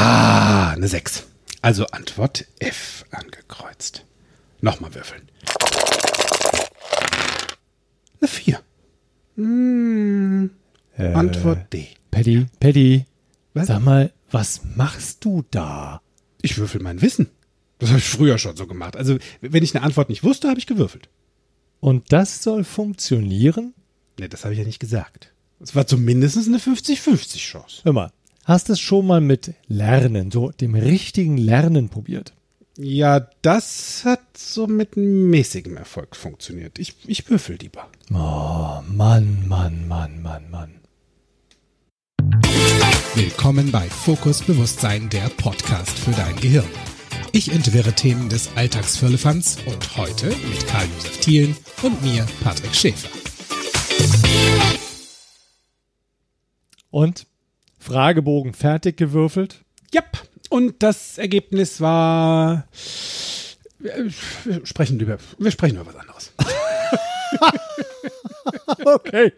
Ah, eine 6. Also Antwort F angekreuzt. Nochmal würfeln. Eine 4. Hm, Äh, Antwort D. Paddy, Paddy, Was? sag mal, was machst du da? Ich würfel mein Wissen. Das habe ich früher schon so gemacht. Also, wenn ich eine Antwort nicht wusste, habe ich gewürfelt. Und das soll funktionieren? Ne, das habe ich ja nicht gesagt. Es war zumindest eine 50-50 Chance. Hör mal, hast du es schon mal mit Lernen, so dem richtigen Lernen probiert? Ja, das hat so mit mäßigem Erfolg funktioniert. Ich, ich würfel lieber. Oh, Mann, Mann, Mann, Mann, Mann. Willkommen bei Fokus Bewusstsein, der Podcast für dein Gehirn. Ich entwirre Themen des Alltagsfirlefanz und heute mit Karl-Josef Thielen und mir, Patrick Schäfer. Und? Fragebogen fertig gewürfelt? Yep. Und das Ergebnis war. Wir sprechen über, wir sprechen über was anderes. Okay.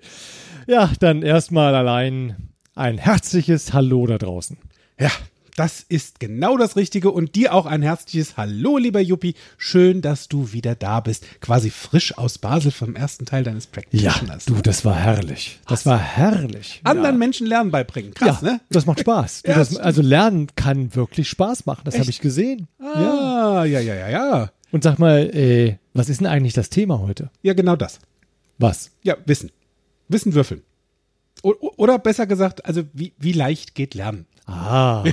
Ja, dann erstmal allein ein herzliches Hallo da draußen. Ja, das ist genau das Richtige und dir auch ein herzliches Hallo, lieber Juppie. Schön, dass du wieder da bist. Quasi frisch aus Basel vom ersten Teil deines Ja, Practitioners. du, das war herrlich. Das war herrlich. Anderen ja. Menschen Lernen beibringen. Krass, ja, ne? das macht Spaß. Du, Ja, das, also Lernen kann wirklich Spaß machen. Das habe ich gesehen. Ja. Ah, ja, ja, ja, ja. Und sag mal, äh, was ist denn eigentlich das Thema heute? Ja, genau das. Was? Ja, Wissen. Wissen würfeln. Oder besser gesagt, also wie, wie leicht geht Lernen? Ah,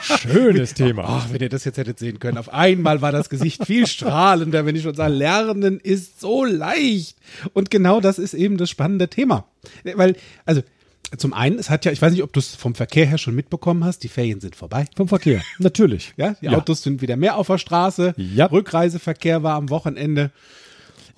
schönes Thema. Ach, wenn ihr das jetzt hättet sehen können. Auf einmal war das Gesicht viel strahlender, wenn ich schon sage, Lernen ist so leicht. Und genau das ist eben das spannende Thema. Weil, also, zum einen, es hat ja, ich weiß nicht, ob du es vom Verkehr her schon mitbekommen hast, die Ferien sind vorbei. Vom Verkehr, natürlich. Ja, die Ja. Autos sind wieder mehr auf der Straße. Ja. Rückreiseverkehr war am Wochenende.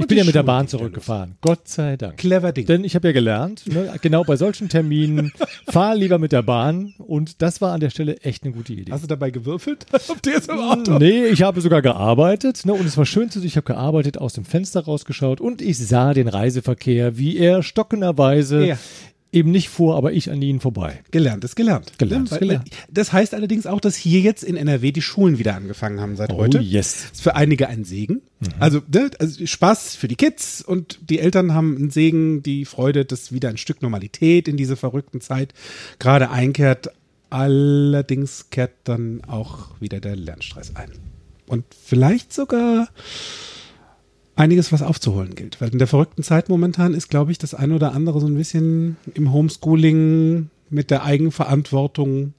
Ich bin ja mit der Bahn zurückgefahren. Gott sei Dank. Clever Ding. Denn ich habe ja gelernt, ne, genau bei solchen Terminen, fahr lieber mit der Bahn. Und das war an der Stelle echt eine gute Idee. Hast du dabei gewürfelt? Ob dir im Auto? Nee, ich habe sogar gearbeitet. Ne, und es war schön zu sehen. Ich habe gearbeitet, aus dem Fenster rausgeschaut und ich sah den Reiseverkehr, wie er stockenderweise Ja. Eben nicht fuhr, aber ich an ihnen vorbei. Gelernt ist gelernt. Gelernt ist Weil- gelernt. Das heißt allerdings auch, dass hier jetzt in NRW die Schulen wieder angefangen haben seit heute. Oh, yes. Ist für einige ein Segen. Also, ne, also Spaß für die Kids und die Eltern haben einen Segen, die Freude, dass wieder ein Stück Normalität in diese verrückten Zeit gerade einkehrt. Allerdings kehrt dann auch wieder der Lernstress ein. Und vielleicht sogar einiges, was aufzuholen gilt. Weil in der verrückten Zeit momentan ist, glaube ich, das eine oder andere so ein bisschen im Homeschooling mit der Eigenverantwortung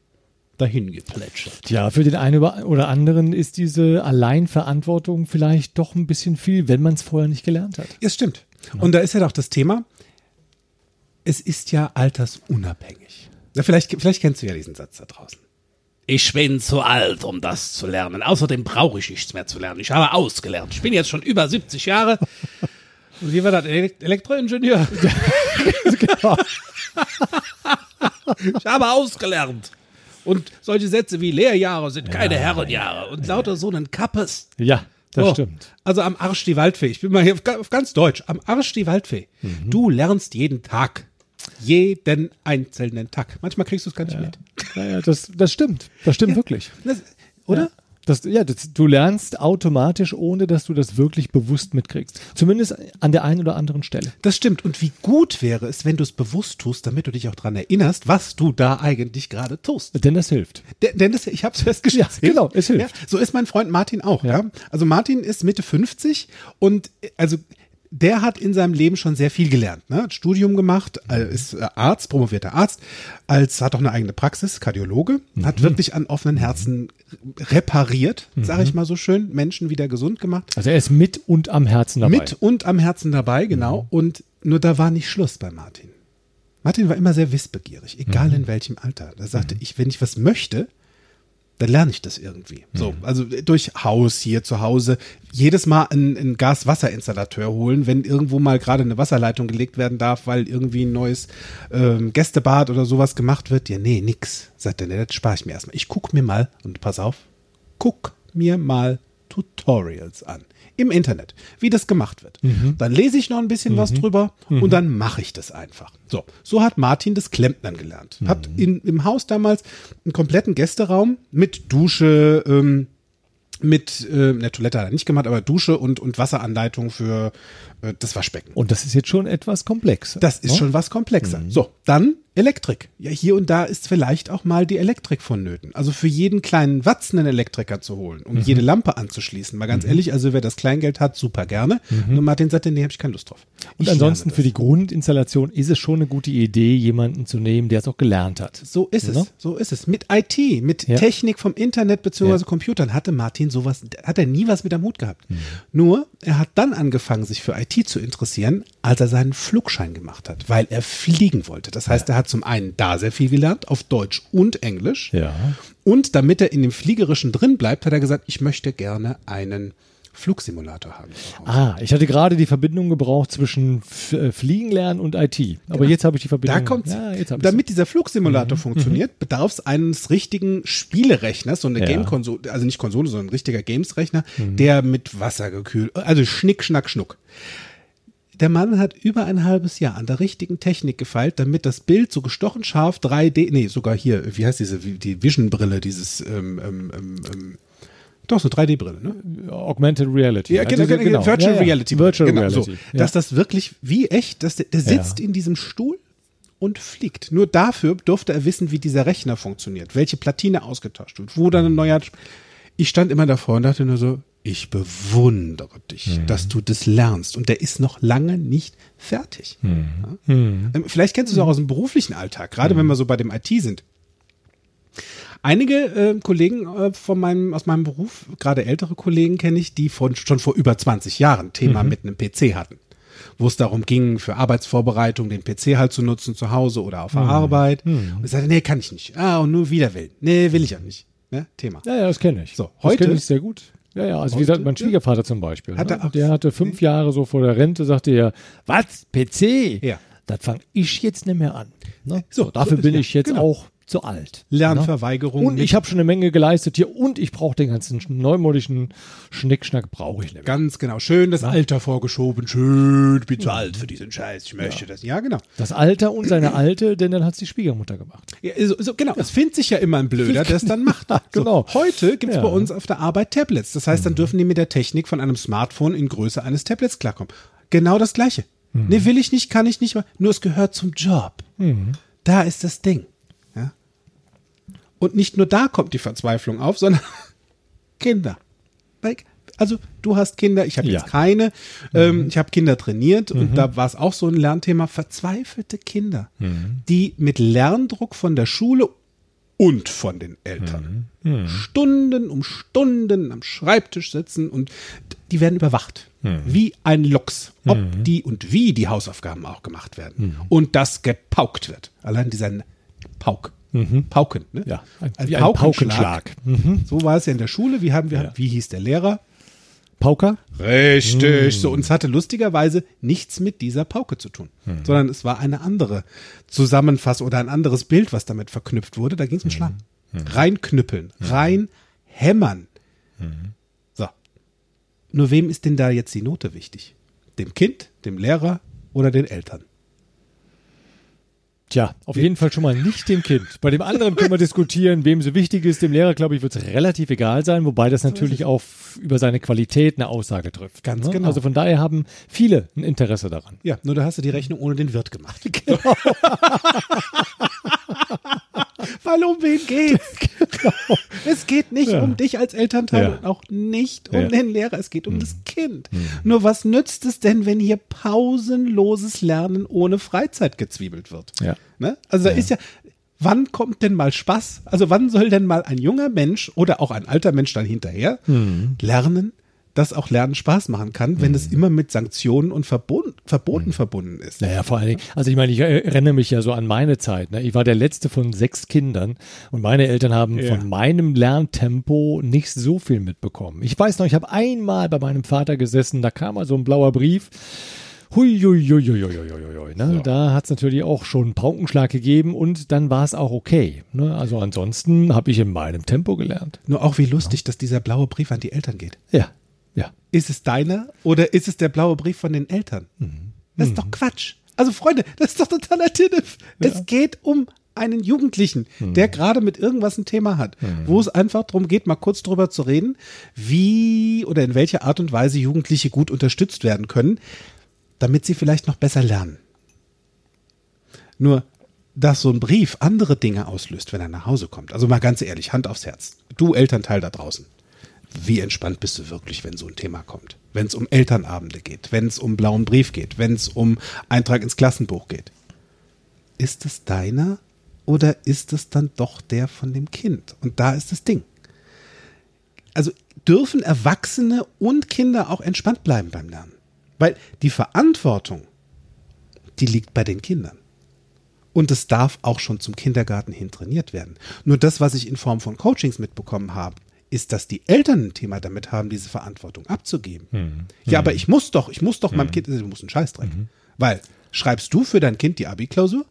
dahin geplätschert. Ja, für den einen oder anderen ist diese Alleinverantwortung vielleicht doch ein bisschen viel, wenn man es vorher nicht gelernt hat. Ja, stimmt. Und da ist ja doch das Thema, es ist ja altersunabhängig. Na, vielleicht, vielleicht kennst du ja diesen Satz da draußen. Ich bin zu alt, um das zu lernen. Außerdem brauche ich nichts mehr zu lernen. Ich habe ausgelernt. Ich bin jetzt schon über 70 Jahre. Und wie war das? Elekt- Elektroingenieur. ich habe ausgelernt. Und solche Sätze wie Lehrjahre sind keine Herrenjahre. Und lauter so einen Kappes. Ja, das Oh, stimmt. Also am Arsch die Waldfee. Ich bin mal hier auf ganz Deutsch. Am Arsch die Waldfee. Mhm. Du lernst jeden Tag. Jeden einzelnen Tag. Manchmal kriegst du es gar nicht mit. Ja, ja, das, das stimmt. Das stimmt wirklich. Das, oder? Ja. Das, ja, das, du lernst automatisch, ohne dass du das wirklich bewusst mitkriegst. Zumindest an der einen oder anderen Stelle. Das stimmt. Und wie gut wäre es, wenn du es bewusst tust, damit du dich auch dran erinnerst, was du da eigentlich gerade tust. Denn das hilft. De- Denn das, ich habe es festgestellt. Ja, genau, es hilft. Ja, so ist mein Freund Martin auch. Ja. Ja. Also Martin ist Mitte 50 und äh, also der hat in seinem Leben schon sehr viel gelernt. Ne? Hat Studium gemacht, äh, ist äh, Arzt, promovierter Arzt, als hat auch eine eigene Praxis, Kardiologe, Mhm. hat wirklich an offenen Herzen repariert, sage ich mal so schön, Menschen wieder gesund gemacht. Also er ist mit und am Herzen dabei. Mit und am Herzen dabei, genau. Und nur da war nicht Schluss bei Martin. Martin war immer sehr wissbegierig, egal in welchem Alter. Da sagte ich, wenn ich was möchte, dann lerne ich das irgendwie. So, also durch Haus hier zu Hause, jedes Mal einen, einen Gas-Wasser-Installateur holen, wenn irgendwo mal gerade eine Wasserleitung gelegt werden darf, weil irgendwie ein neues ähm, Gästebad oder sowas gemacht wird. Ja, nee, nix. Sagt er, nee, das spare ich mir erstmal. Ich guck mir mal, und pass auf, guck mir mal Tutorials an. Im Internet, wie das gemacht wird. Mhm. Dann lese ich noch ein bisschen was drüber und dann mache ich das einfach. So, so hat Martin das Klempnern gelernt. Hat Mhm. in, im Haus damals einen kompletten Gästeraum mit Dusche, ähm, mit, äh, ne, Toilette hat er nicht gemacht, aber Dusche und, und Wasseranleitung für das Waschbecken. Und das ist jetzt schon etwas komplex. Das ist schon was komplexer. So, dann Elektrik. Ja, hier und da ist vielleicht auch mal die Elektrik vonnöten. Also für jeden kleinen Watzen einen Elektriker zu holen, um jede Lampe anzuschließen. Mal ganz ehrlich, also wer das Kleingeld hat, super gerne. Nur Martin sagte, nee, habe ich keine Lust drauf. Und Ich ansonsten für die Grundinstallation ist es schon eine gute Idee, jemanden zu nehmen, der es auch gelernt hat. So ist es, Ne? so ist es. Mit IT, mit Ja. Technik vom Internet beziehungsweise Ja. Computern hatte Martin sowas, hat er nie was mit am Hut gehabt. Mhm. Nur, er hat dann angefangen, sich für IT zu interessieren, als er seinen Flugschein gemacht hat, weil er fliegen wollte. Das heißt, er hat zum einen da sehr viel gelernt, auf Deutsch und Englisch. Ja. Und damit er in dem Fliegerischen drin bleibt, hat er gesagt, ich möchte gerne einen Flugsimulator zu Hause. Ah, ich hatte gerade die Verbindung gebraucht zwischen äh, Fliegen lernen und IT. Aber jetzt habe ich die Verbindung. Da kommt's. Ja. Damit dieser Flugsimulator funktioniert, bedarf es eines richtigen Spielerechners, so eine Ja. Game-Konsole, also nicht Konsole, sondern ein richtiger Games-Rechner, der mit Wasser gekühlt, also Schnick, Schnack, Schnuck. Der Mann hat über ein halbes Jahr an der richtigen Technik gefeilt, damit das Bild so gestochen scharf 3D, nee, sogar hier, wie heißt diese, die Vision-Brille, dieses, ähm, ähm, ähm, ähm, doch, so 3D-Brille, ne? Augmented Reality. Ja, genau, diese- genau, Virtual Ja. Reality. Virtual genau, Reality. So. Dass das wirklich wie echt, dass der, der sitzt in diesem Stuhl und fliegt. Nur dafür durfte er wissen, wie dieser Rechner funktioniert, welche Platine ausgetauscht wird, wo dann ein neuer. Ich stand immer davor und dachte nur so, ich bewundere dich, Mhm. dass du das lernst. Und der ist noch lange nicht fertig. Mhm. Ja? Ähm, Vielleicht kennst du es auch aus dem beruflichen Alltag, gerade Mhm. wenn wir so bei dem IT sind. Einige äh, Kollegen äh, von meinem, aus meinem Beruf, gerade ältere Kollegen kenne ich, die von, schon vor über 20 Jahren Thema mit einem PC hatten. Wo es darum ging, für Arbeitsvorbereitung den PC halt zu nutzen, zu Hause oder auf der Arbeit. Und ich sagte, nee, kann ich nicht. Ah, und nur Widerwillen. Nee, will ich auch nicht. Ne? Thema. Ja, ja, das kenne ich. So, das heute- kenne ich sehr gut. Ja, ja, also wie Heute, gesagt, mein ja. Schwiegervater zum Beispiel. Hat ne? er der hatte fünf Jahre so vor der Rente, sagte er, was, PC? Ja. Das fange ich jetzt nicht mehr an. Ne? So, So, dafür so bin ja, ich jetzt genau. auch zu alt. Lernverweigerung. Und ich habe schon eine Menge geleistet hier und ich brauche den ganzen neumodischen Schnickschnack, brauche ich nicht. Ganz genau. Schön das Alter vorgeschoben. Schön, ich bin zu alt für diesen Scheiß. Ich möchte das. Ja, genau. Das Alter und seine Alte, denn dann hat es die Schwiegermutter gemacht. Ja, so, so, genau, es findet sich ja immer ein Blöder, der es dann macht. Genau. So, heute gibt es Ja. bei uns auf der Arbeit Tablets. Das heißt, dann dürfen die mit der Technik von einem Smartphone in Größe eines Tablets klarkommen. Genau das Gleiche. Nee, will ich nicht, kann ich nicht, nur es gehört zum Job. Da ist das Ding. Und nicht nur da kommt die Verzweiflung auf, sondern Kinder. Also du hast Kinder, ich habe Ja. jetzt keine. Ähm, ich habe Kinder trainiert und da war es auch so ein Lernthema. Verzweifelte Kinder, die mit Lerndruck von der Schule und von den Eltern Stunden um Stunden am Schreibtisch sitzen und die werden überwacht. Wie ein Luchs. Ob die und wie die Hausaufgaben auch gemacht werden. Und das gepaukt wird. Allein dieser Pauk. Pauken. Ne? Ja, ein- wie ein Paukenschlag. So war es ja in der Schule. Wie haben wir, Ja. wie hieß der Lehrer? Pauker? Richtig. So, und es hatte lustigerweise nichts mit dieser Pauke zu tun, sondern es war eine andere Zusammenfassung oder ein anderes Bild, was damit verknüpft wurde. Da ging es um Schlagen. Reinknüppeln, rein hämmern. So. Nur wem ist denn da jetzt die Note wichtig? Dem Kind, dem Lehrer oder den Eltern? Tja, auf jeden Fall schon mal nicht dem Kind. Bei dem anderen können wir diskutieren, wem so wichtig ist. Dem Lehrer, glaube ich, wird es relativ egal sein, wobei das natürlich auch über seine Qualität eine Aussage trifft. Ganz ne? genau. Also von daher haben viele ein Interesse daran. Ja, nur da hast du die Rechnung ohne den Wirt gemacht. Weil um wen geht's? Es geht nicht Ja. um dich als Elternteil Ja. und auch nicht um Ja. den Lehrer, es geht um das Kind. Nur was nützt es denn, wenn hier pausenloses Lernen ohne Freizeit gezwiebelt wird? Ja. Ne? Also da ist ja, wann kommt denn mal Spaß? Also wann soll denn mal ein junger Mensch oder auch ein alter Mensch dann hinterher lernen, dass auch Lernen Spaß machen kann, wenn es immer mit Sanktionen und Verbot, Verboten verbunden ist? Naja, vor allen Dingen, also ich meine, ich erinnere mich ja so an meine Zeit. Ne? Ich war der letzte von sechs Kindern und meine Eltern haben Ja. von meinem Lerntempo nicht so viel mitbekommen. Ich weiß noch, ich habe einmal bei meinem Vater gesessen, da kam mal so ein blauer Brief Hui, hui, hui, hui, hui, hui, hui, ne? So. Da hat es natürlich auch schon einen Paukenschlag gegeben und dann war es auch okay. Ne? Also ansonsten habe ich in meinem Tempo gelernt. Nur auch wie lustig, dass dieser blaue Brief an die Eltern geht. Ja, ja. Ist es deiner oder ist es der blaue Brief von den Eltern? Das ist doch Quatsch. Also Freunde, das ist doch totaler Tinnef. Es geht um einen Jugendlichen, der gerade mit irgendwas ein Thema hat, wo es einfach darum geht, mal kurz drüber zu reden, wie oder in welcher Art und Weise Jugendliche gut unterstützt werden können, damit sie vielleicht noch besser lernen. Nur, dass so ein Brief andere Dinge auslöst, wenn er nach Hause kommt. Also mal ganz ehrlich, Hand aufs Herz. Du Elternteil da draußen. Wie entspannt bist du wirklich, wenn so ein Thema kommt? Wenn es um Elternabende geht, wenn es um blauen Brief geht, wenn es um Eintrag ins Klassenbuch geht. Ist es deiner oder ist es dann doch der von dem Kind? Und da ist das Ding. Also dürfen Erwachsene und Kinder auch entspannt bleiben beim Lernen. Weil die Verantwortung, die liegt bei den Kindern. Und es darf auch schon zum Kindergarten hin trainiert werden. Nur das, was ich in Form von Coachings mitbekommen habe, ist, dass die Eltern ein Thema damit haben, diese Verantwortung abzugeben. Ja, aber ich muss doch, ich muss doch meinem Kind, du musst einen Scheißdreck. Weil, schreibst du für dein Kind die Abi-Klausur?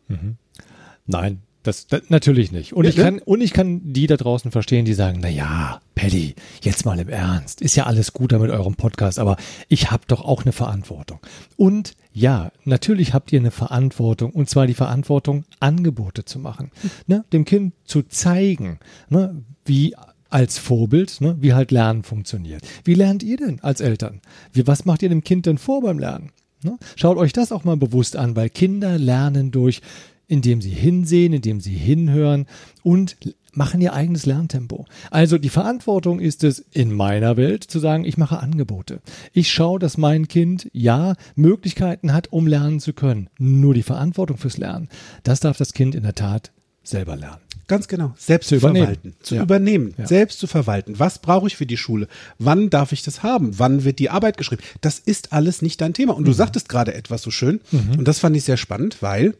Nein, das, das natürlich nicht. Und Ja, ich ne? kann und ich kann die da draußen verstehen, die sagen, na ja, Paddy, jetzt mal im Ernst, ist ja alles gut da mit eurem Podcast, aber ich habe doch auch eine Verantwortung. Und ja, natürlich habt ihr eine Verantwortung und zwar die Verantwortung, Angebote zu machen, ne, dem Kind zu zeigen, ne, wie als Vorbild, ne, wie halt Lernen funktioniert. Wie lernt ihr denn als Eltern? Wie, was macht ihr dem Kind denn vor beim Lernen? Ne? Schaut euch das auch mal bewusst an, weil Kinder lernen durch, indem sie hinsehen, indem sie hinhören und machen ihr eigenes Lerntempo. Also die Verantwortung ist es in meiner Welt zu sagen, ich mache Angebote. Ich schaue, dass mein Kind ja Möglichkeiten hat, um lernen zu können. Nur die Verantwortung fürs Lernen, das darf das Kind in der Tat selber lernen. Ganz genau. Selbst Zu verwalten. Zu Ja. übernehmen. Ja. Selbst zu verwalten. Was brauche ich für die Schule? Wann darf ich das haben? Wann wird die Arbeit geschrieben? Das ist alles nicht dein Thema. Und Mhm. du sagtest gerade etwas so schön. Und das fand ich sehr spannend, weil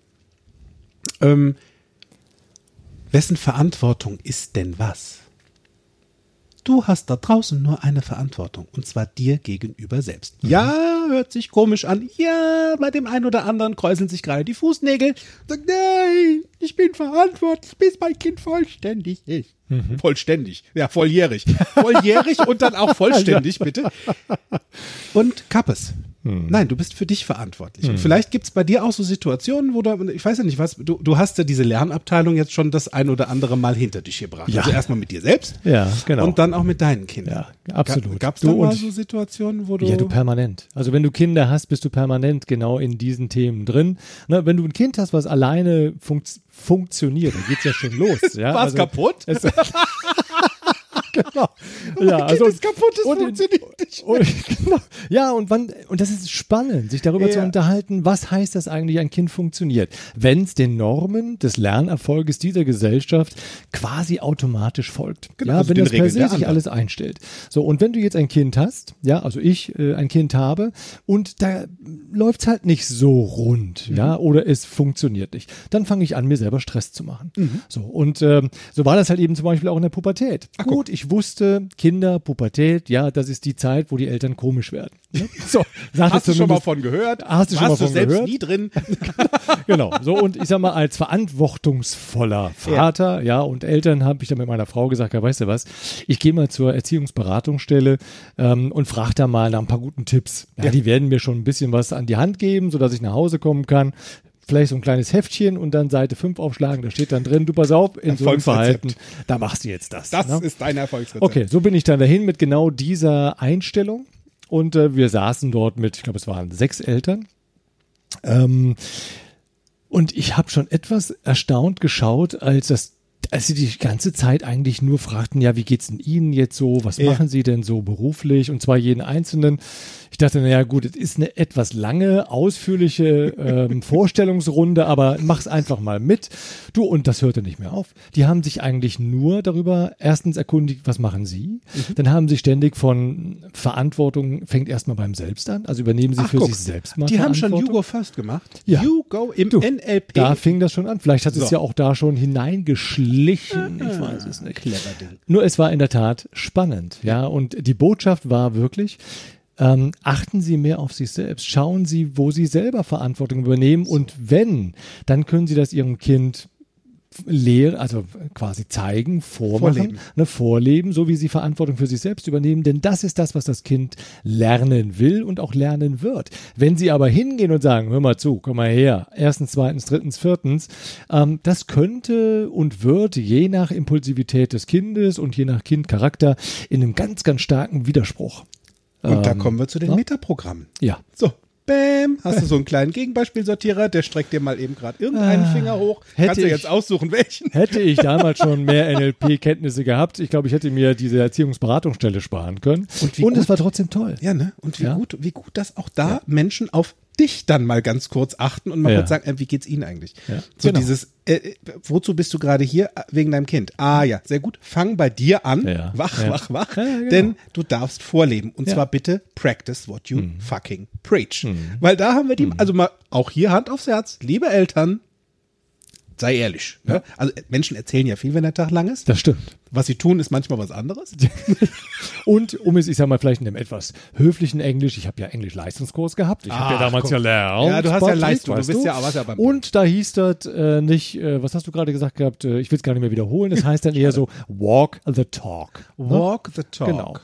ähm, wessen Verantwortung ist denn was? Du hast da draußen nur eine Verantwortung, und zwar dir gegenüber selbst. Ja, hört sich komisch an. Ja, bei dem einen oder anderen kräuseln sich gerade die Fußnägel. Sagt, nein, ich bin verantwortlich, bis mein Kind vollständig ist. Vollständig, ja, volljährig. Volljährig und dann auch vollständig, bitte. Und Kappes. Nein, du bist für dich verantwortlich. Und vielleicht gibt's bei dir auch so Situationen, wo du, ich weiß ja nicht was, du, du hast ja diese Lernabteilung jetzt schon das ein oder andere Mal hinter dich gebracht. Ja. Also erstmal mit dir selbst Ja, genau. und dann auch mit deinen Kindern. Ja, absolut. Gab es da mal so Situationen, wo du. Ja, du permanent. Also wenn du Kinder hast, bist du permanent genau in diesen Themen drin. Ne, wenn du ein Kind hast, was alleine funkt funktioniert, dann geht's ja schon los. Ja? War's also, kaputt? Es, genau. Ja, Kind also, ist kaputt, es und funktioniert nicht. Und, genau. Ja, und wann, und das ist spannend, sich darüber Ja. zu unterhalten, was heißt das eigentlich, ein Kind funktioniert, wenn es den Normen des Lernerfolges dieser Gesellschaft quasi automatisch folgt. Genau, ja, also wenn das per Regeln se der sich anderen. alles einstellt. So, und wenn du jetzt ein Kind hast, ja, also ich äh, ein Kind habe und da läuft's halt nicht so rund, ja, Mhm. oder es funktioniert nicht, dann fange ich an, mir selber Stress zu machen. Mhm. So, und ähm, so war das halt eben zum Beispiel auch in der Pubertät. Gut, ich wusste, Kinder, Pubertät, ja, das ist die Zeit, wo die Eltern komisch werden. Ne? So, Hast du schon mal von gehört? Hast du schon Warst mal du von selbst gehört? nie drin? Genau, so und ich sag mal, als verantwortungsvoller Vater, ja, und Eltern habe ich dann mit meiner Frau gesagt, ja, weißt du was, ich gehe mal zur Erziehungsberatungsstelle ähm, und frage da mal nach ein paar guten Tipps. Ja, Die werden mir schon ein bisschen was an die Hand geben, sodass ich nach Hause kommen kann. Vielleicht so ein kleines Heftchen und dann Seite 5 aufschlagen, da steht dann drin, du pass auf, in so einem. Verhalten, da machst du jetzt das. Das ne? ist dein Erfolgsrezept. Okay, so bin ich dann dahin mit genau dieser Einstellung. Und äh, wir saßen dort mit, ich glaube, es waren sechs Eltern. Ähm, und ich habe schon etwas erstaunt geschaut, als das als sie die ganze Zeit eigentlich nur fragten, ja, wie geht's denn Ihnen jetzt so? Was Ja. machen Sie denn so beruflich? Und zwar jeden Einzelnen. Ich dachte, naja, gut, es ist eine etwas lange, ausführliche ähm, Vorstellungsrunde, aber mach's einfach mal mit. Du, und das hörte nicht mehr auf. Die haben sich eigentlich nur darüber erstens erkundigt, was machen Sie? Mhm. Dann haben sie ständig von Verantwortung, fängt erstmal beim Selbst an. Also übernehmen sie Ach, für guck, sich selbst mal Die haben schon. You Go First gemacht. Ja. You Go im Du, NLP. Da fing das schon an. Vielleicht hat es So. ja auch da schon hineingeschlichen. Ich weiß es nicht. Clever Ding. Nur es war in der Tat spannend, ja. Und die Botschaft war wirklich, ähm, achten Sie mehr auf sich selbst. Schauen Sie, wo Sie selber Verantwortung übernehmen. Und wenn, dann können Sie das Ihrem Kind lehren, also quasi zeigen, vormachen, Vorleben. Ne, vorleben, so wie sie Verantwortung für sich selbst übernehmen, denn das ist das, was das Kind lernen will und auch lernen wird. Wenn sie aber hingehen und sagen, hör mal zu, komm mal her, erstens, zweitens, drittens, viertens, ähm, das könnte und wird je nach Impulsivität des Kindes und je nach Kindcharakter in einem ganz, ganz starken Widerspruch. Und da Ähm, kommen wir zu den ja. Metaprogrammen. Ja. So, bam, hast du so einen kleinen Gegenbeispielsortierer, der streckt dir mal eben gerade irgendeinen Ah, Finger hoch. hätte Kannst du ich- jetzt aussuchen, welchen? Hätte ich damals schon mehr NLP-Kenntnisse gehabt, ich glaube, ich hätte mir diese Erziehungsberatungsstelle sparen können. Und und es gut- war trotzdem toll. Ja, ne? Und wie Ja. gut, wie gut, dass auch da Menschen auf dich dann mal ganz kurz achten und mal Ja. kurz sagen, äh, wie geht's Ihnen eigentlich? Ja, So genau. dieses, äh, äh, wozu bist du gerade hier? Ah, Wegen deinem Kind. Ah ja, sehr gut. Fang bei dir an. Ja. Wach, wach, wach. Ja, genau. Denn du darfst vorleben. Und zwar bitte practice what you Mhm. fucking preach. Weil da haben wir die, also mal auch hier Hand aufs Herz, liebe Eltern, sei ehrlich. Ne? Also Menschen erzählen ja viel, wenn der Tag lang ist. Das stimmt. Was sie tun, ist manchmal was anderes. Und um es, ich sag mal, vielleicht in einem etwas höflichen Englisch, ich habe ja Englisch-Leistungskurs gehabt. Ich habe ja damals guck. ja lernt. Ja, du hast ja Leistung, du bist ja- warst ja beim- Und da hieß das äh, nicht, äh, was hast du gerade gesagt gehabt? Äh, ich will es gar nicht mehr wiederholen. Das heißt dann eher so, walk the talk. Ne? Walk the talk. Genau.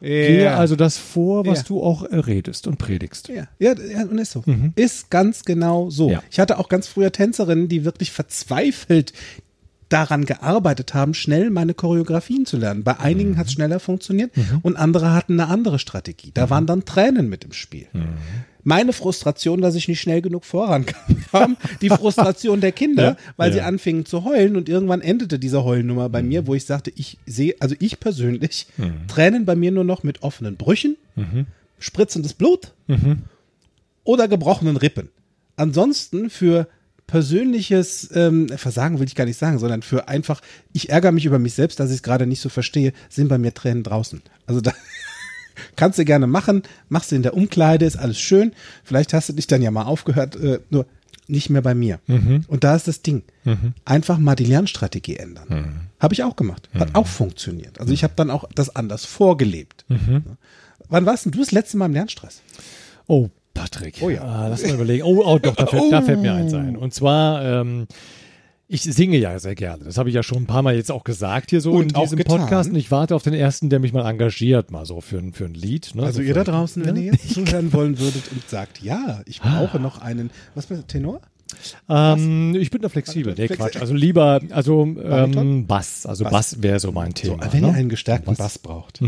Gehe Ja. also das vor, was Ja. du auch äh, redest und predigst. Ja, ja, ja und ist so. Ist ganz genau so. Mhm. Ja. Ich hatte auch ganz früher Tänzerinnen, die wirklich verzweifelt daran gearbeitet haben, schnell meine Choreografien zu lernen. Bei Mhm. einigen hat es schneller funktioniert und andere hatten eine andere Strategie. Da waren dann Tränen mit im Spiel. Mhm. Meine Frustration, dass ich nicht schnell genug vorankam, die Frustration der Kinder, Ja, weil sie ja. anfingen zu heulen und irgendwann endete diese Heulnummer bei Mhm. mir, wo ich sagte, ich sehe, also ich persönlich, Tränen bei mir nur noch mit offenen Brüchen, Mhm. spritzendes Blut oder gebrochenen Rippen. Ansonsten für persönliches ähm, Versagen will ich gar nicht sagen, sondern für einfach, ich ärgere mich über mich selbst, dass ich es gerade nicht so verstehe, sind bei mir Tränen draußen. Also da kannst du gerne machen, machst du in der Umkleide, ist alles schön. Vielleicht hast du dich dann ja mal aufgehört, äh, nur nicht mehr bei mir. Und da ist das Ding. Einfach mal die Lernstrategie ändern. Habe ich auch gemacht. Hat auch funktioniert. Also ich habe dann auch das anders vorgelebt. Wann warst denn du das letzte Mal im Lernstress? Oh, Patrick. Oh ja. Ah, lass mal überlegen. Oh, oh doch, da fällt, da fällt mir eins ein. Und zwar, ähm, ich singe ja sehr gerne. Das habe ich ja schon ein paar Mal jetzt auch gesagt hier so Und in auch diesem getan. Podcast. Und ich warte auf den ersten, der mich mal engagiert, mal so für, ein- für ein Lied. Ne? Also so ihr da draußen, wenn ihr jetzt zuhören wollen würdet und sagt, ja, ich brauche noch einen, was du, Tenor? Ähm, ich bin da flexibel. Nee, Flexi- Quatsch. Also lieber, also ähm? Bass. Also Bass. Bass, wäre so mein So, Thema. wenn ne? ihr einen gestärkten Bass braucht.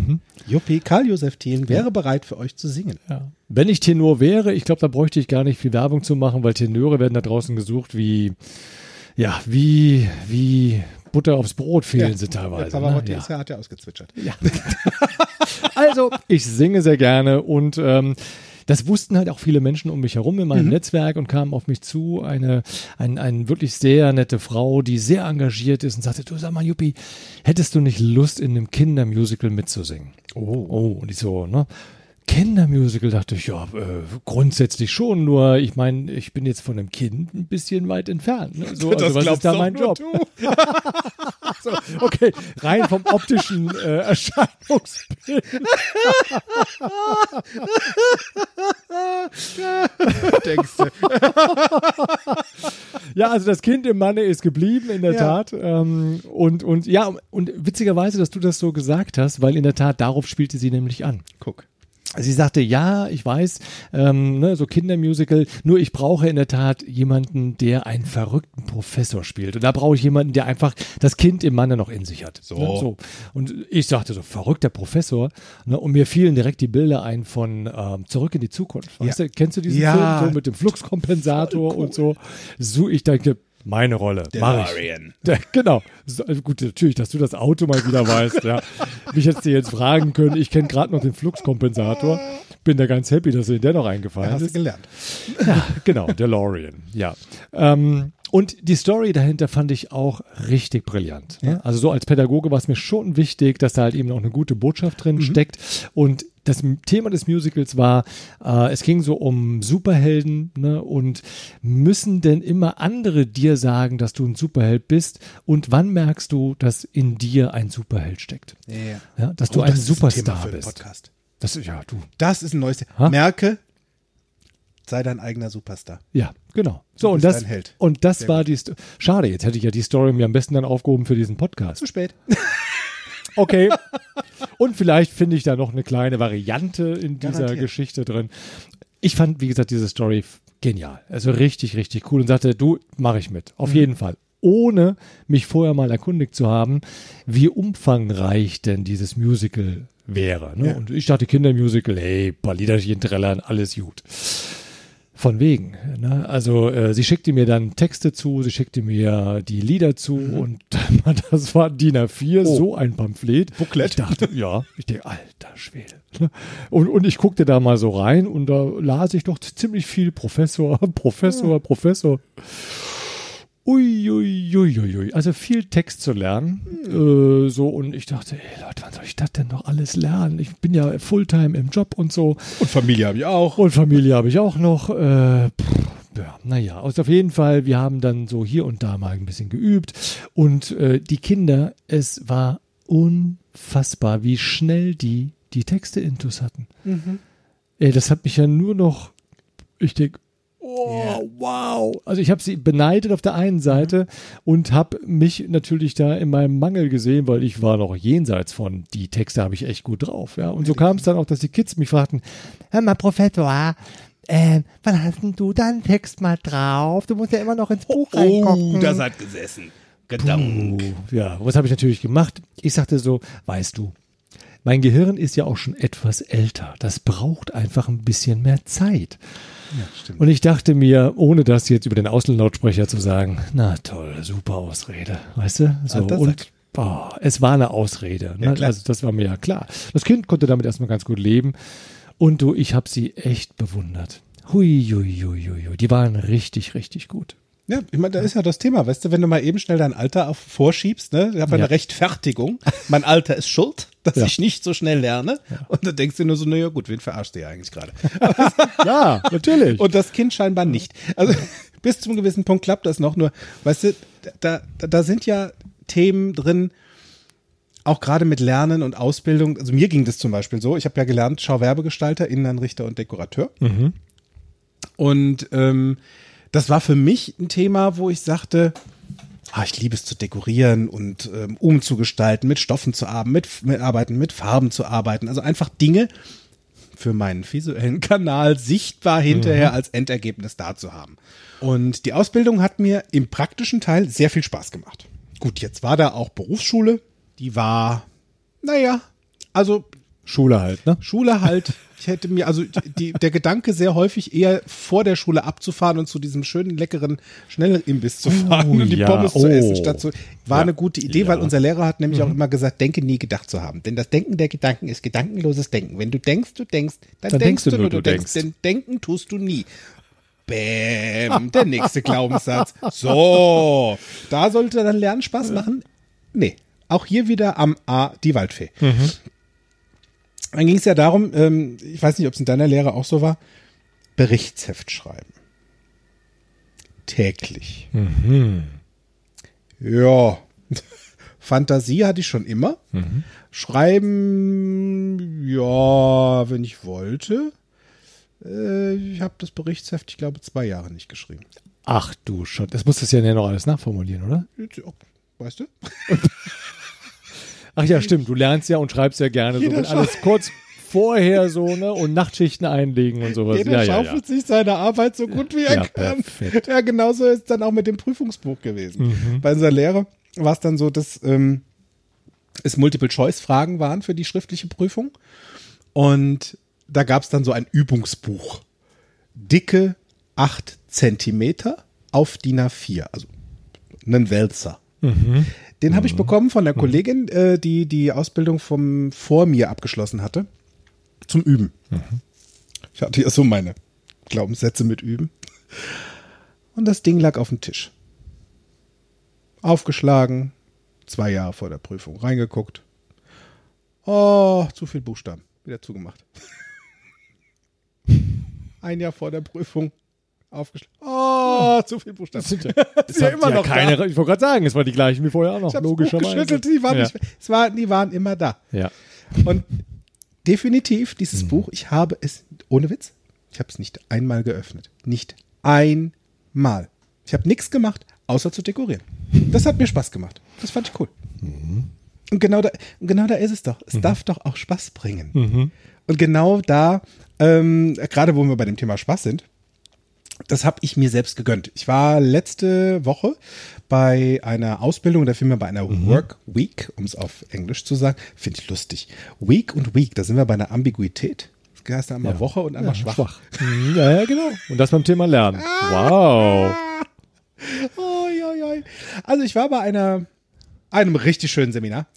Juppie, Karl-Josef Thielen wäre bereit für euch zu singen. Ja. Wenn ich Tenor wäre, ich glaube, da bräuchte ich gar nicht viel Werbung zu machen, weil Tenöre werden da draußen gesucht wie, ja, wie, wie Butter aufs Brot fehlen sie teilweise. Aber ne? heute ja. ja, hat er ausgezwitschert. Ja. also, ich singe sehr gerne und ähm, das wussten halt auch viele Menschen um mich herum in meinem Netzwerk und kamen auf mich zu. Eine, ein, ein wirklich sehr nette Frau, die sehr engagiert ist und sagte, du sag mal, Juppie, hättest du nicht Lust, in einem Kindermusical mitzusingen? Oh. Oh, und ich so, ne? Kindermusical dachte ich, ja, äh, grundsätzlich schon, nur ich meine, ich bin jetzt von einem Kind ein bisschen weit entfernt. Ne? So, also, was ist da mein Job? So, okay, rein vom optischen äh, Erscheinungsbild. Denkst du? Ja, also das Kind im Manne ist geblieben, in der Ja. Tat. Ähm, und, und ja, und witzigerweise, dass du das so gesagt hast, weil in der Tat darauf spielte sie nämlich an. Guck. Sie sagte, ja, ich weiß, ähm, ne, so Kindermusical, nur ich brauche in der Tat jemanden, der einen verrückten Professor spielt. Und da brauche ich jemanden, der einfach das Kind im Manne noch in sich hat. So. Ne, so. Und ich sagte so, verrückter Professor. Ne, und mir fielen direkt die Bilder ein von ähm, Zurück in die Zukunft. Weißt Ja. du, kennst du diesen Ja. Film so mit dem Fluxkompensator und so? So, ich denke, meine Rolle. Mach ich. DeLorean. Ja, genau. So, also gut, natürlich, dass du das Auto mal wieder weißt. Ja. Mich hättest du jetzt fragen können. Ich kenne gerade noch den Fluxkompensator. Bin da ganz happy, dass dir der noch eingefallen Hast du ist. gelernt. Ja, genau, DeLorean. Ja. Ähm, und die Story dahinter fand ich auch richtig brillant. Ne? Also so als Pädagoge war es mir schon wichtig, dass da halt eben auch eine gute Botschaft drin steckt. Und das Thema des Musicals war, äh, es ging so um Superhelden ne? und müssen denn immer andere dir sagen, dass du ein Superheld bist? Und wann merkst du, dass in dir ein Superheld steckt? Ja. Ja, dass du Oh, ein das ist Thema Superstar den bist. Podcast. Das ist ja du. Das ist ein neues. Ha? Merke, sei dein eigener Superstar. Ja, genau. So, Du und bist das, ein Held. und das Sehr war die, Sto- schade, jetzt hätte ich ja die Story mir am besten dann aufgehoben für diesen Podcast. Zu spät. Okay. Und vielleicht finde ich da noch eine kleine Variante in dieser Garantiert. Geschichte drin. Ich fand, wie gesagt, diese Story genial. Also richtig, richtig cool und sagte, du, mache ich mit. Auf jeden Fall. Ohne mich vorher mal erkundigt zu haben, wie umfangreich denn dieses Musical wäre. Ne? Ja. Und ich dachte, Kindermusical, hey, paar Liederchen trällern, alles gut. Von wegen. Ne? Also äh, sie schickte mir dann Texte zu, sie schickte mir die Lieder zu und das war DIN A4, Oh. so ein Pamphlet. Booklet. Ich dachte, ja, ich denke, alter Schwede. Und, und ich guckte da mal so rein und da las ich doch ziemlich viel Professor, Professor, Professor. Ui, ui, ui, ui. Also viel Text zu lernen. Äh, so, und ich dachte, ey Leute, wann soll ich das denn noch alles lernen? Ich bin ja Fulltime im Job und so. Und Familie habe ich auch. Und Familie habe ich auch noch. Äh, pff, ja, naja, also auf jeden Fall, wir haben dann so hier und da mal ein bisschen geübt. Und äh, die Kinder, es war unfassbar, wie schnell die die Texte intus hatten. Ey, das hat mich ja nur noch, ich denke, oh, Ja. wow. Also ich habe sie beneidet auf der einen Seite und habe mich natürlich da in meinem Mangel gesehen, weil ich war noch jenseits von, die Texte habe ich echt gut drauf. Ja. Und so kam es dann auch, dass die Kids mich fragten, hör mal, Professor, äh, wann hast denn du deinen Text mal drauf? Du musst ja immer noch ins Buch reingucken. Oh, da seid gesessen. Gedank. Ja, was habe ich natürlich gemacht? Ich sagte so, weißt du, mein Gehirn ist ja auch schon etwas älter. Das braucht einfach ein bisschen mehr Zeit. Ja. Und ich dachte mir, ohne das jetzt über den Außenlautsprecher zu sagen, na toll, super Ausrede, weißt du? So, Sack. und oh, es war eine Ausrede. Ne? Ja. Also das war mir ja klar. Das Kind konnte damit erstmal ganz gut leben. Und du, ich habe sie echt bewundert. Hui, hui, hui, hui, hui. Die waren richtig, richtig gut. Ja, ich meine, da ist ja das Thema, weißt du, wenn du mal eben schnell dein Alter auf, vorschiebst, ne, ich habe Ja. eine Rechtfertigung, mein Alter ist schuld, dass Ja. ich nicht so schnell lerne. Und dann denkst du nur so, naja gut, wen verarschst du ja eigentlich gerade? Ja, natürlich. Und das Kind scheinbar nicht. Also bis zum gewissen Punkt klappt das noch, nur, weißt du, da, da, sind ja Themen drin, auch gerade mit Lernen und Ausbildung. Also mir ging das zum Beispiel so, ich habe ja gelernt, Schauwerbegestalter, Innenanrichter und Dekorateur. Und ähm, das war für mich ein Thema, wo ich sagte, ah, ich liebe es zu dekorieren und ähm, umzugestalten, mit Stoffen zu arbeiten, mit, mit arbeiten, mit Farben zu arbeiten. Also einfach Dinge für meinen visuellen Kanal sichtbar hinterher als Endergebnis da zu haben. Und die Ausbildung hat mir im praktischen Teil sehr viel Spaß gemacht. Gut, jetzt war da auch Berufsschule. Die war, naja, also Schule halt, ne? Schule halt. Ich hätte mir, also die, der Gedanke sehr häufig eher vor der Schule abzufahren und zu diesem schönen, leckeren Schnellimbiss zu fahren Oh, und die ja, Pommes zu oh. essen, statt zu. War Ja. eine gute Idee, Ja. Mhm. weil unser Lehrer hat nämlich auch immer gesagt, denke nie gedacht zu haben. Denn das Denken der Gedanken ist gedankenloses Denken. Wenn du denkst, du denkst, dann, Dann denkst, denkst du nur, du du denkst. denkst. Denn denken tust du nie. Bäm, der nächste Glaubenssatz. So, da sollte dann Lernen Spaß machen? Nee. Auch hier wieder am A die Waldfee. Dann ging es ja darum, ähm, ich weiß nicht, ob es in deiner Lehre auch so war, Berichtsheft schreiben. Täglich. Ja. Fantasie hatte ich schon immer. Schreiben, ja, wenn ich wollte. Äh, ich habe das Berichtsheft, ich glaube, zwei Jahre nicht geschrieben. Ach du Schott, das musstest du ja noch alles nachformulieren, oder? Weißt du? Ach ja, stimmt, du lernst ja und schreibst ja gerne so, Jeder wenn alles kurz vorher so, ne, und Nachtschichten einlegen und sowas. Jeder ja, ja, ja. schaufelt sich seine Arbeit so gut wie er Ja, kann. perfekt. Ja, genauso ist es dann auch mit dem Prüfungsbuch gewesen. Mhm. Bei unserer Lehre war es dann so, dass ähm, es Multiple-Choice-Fragen waren für die schriftliche Prüfung. Und da gab es dann so ein Übungsbuch. Dicke acht Zentimeter auf DIN A4. Also einen Wälzer. Mhm. Den habe ich bekommen von der Kollegin, äh, die die Ausbildung vom vor mir abgeschlossen hatte, zum Üben. Ich hatte ja so meine Glaubenssätze mit Üben. Und das Ding lag auf dem Tisch. Aufgeschlagen, zwei Jahre vor der Prüfung, reingeguckt. Oh, zu viel Buchstaben. Wieder zugemacht. Ein Jahr vor der Prüfung, aufgeschlagen. Oh, zu viel Buchstaben. Das sind ja, ist ja immer noch keine, da. Ich wollte gerade sagen, es waren die gleichen wie vorher auch noch, Ich logischerweise. die waren, ja. nicht, es war, die waren immer da. Ja. Und definitiv dieses Buch. Ich habe es, ohne Witz, ich habe es nicht einmal geöffnet. Nicht einmal. Ich habe nichts gemacht, außer zu dekorieren. Das hat mir Spaß gemacht. Das fand ich cool. Und genau da, genau da ist es doch. Es darf doch auch Spaß bringen. Und genau da, ähm, gerade wo wir bei dem Thema Spaß sind, das habe ich mir selbst gegönnt. Ich war letzte Woche bei einer Ausbildung, da Firma bei einer Work Week, um es auf Englisch zu sagen. Finde ich lustig. Week und Week, da sind wir bei einer Ambiguität. Das heißt einmal Ja. Woche und einmal schwach. Mhm, Ja, ja, genau. Und das beim Thema Lernen. Wow. Oi, oi, oi. Also ich war bei einer einem richtig schönen Seminar.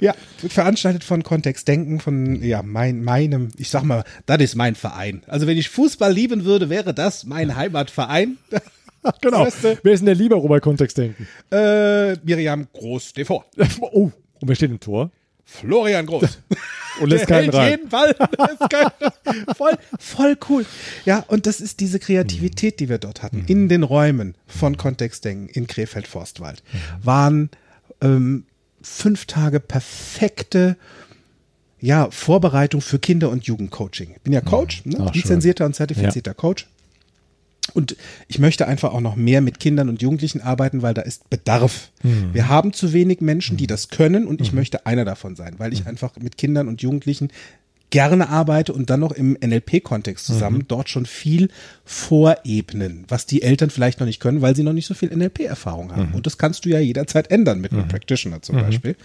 ja, wird veranstaltet von Kontext Denken, von ja, mein, meinem, ich sag mal, das ist mein Verein. Also wenn ich Fußball lieben würde, wäre das mein Heimatverein. Genau. Weißt du? Wer ist denn der Libero bei Kontext denken? Äh, Miriam Groß TV. Oh, und wer steht im Tor? Florian Groß. Und lässt keinen rein. jeden Ball. Voll, voll cool. Ja, und das ist diese Kreativität, die wir dort hatten, in den Räumen von Kontextdenken in Krefeld-Forstwald, waren ähm, fünf Tage perfekte ja, Vorbereitung für Kinder- und Jugendcoaching. Ich bin ja Coach, ne? Ach, schön. lizenzierter und zertifizierter Coach. Und ich möchte einfach auch noch mehr mit Kindern und Jugendlichen arbeiten, weil da ist Bedarf. Wir haben zu wenig Menschen, die das können und ich möchte einer davon sein, weil ich einfach mit Kindern und Jugendlichen gerne arbeite und dann noch im NLP-Kontext zusammen dort schon viel vorebnen, was die Eltern vielleicht noch nicht können, weil sie noch nicht so viel NLP-Erfahrung haben. Und das kannst du ja jederzeit ändern mit einem Practitioner zum Beispiel.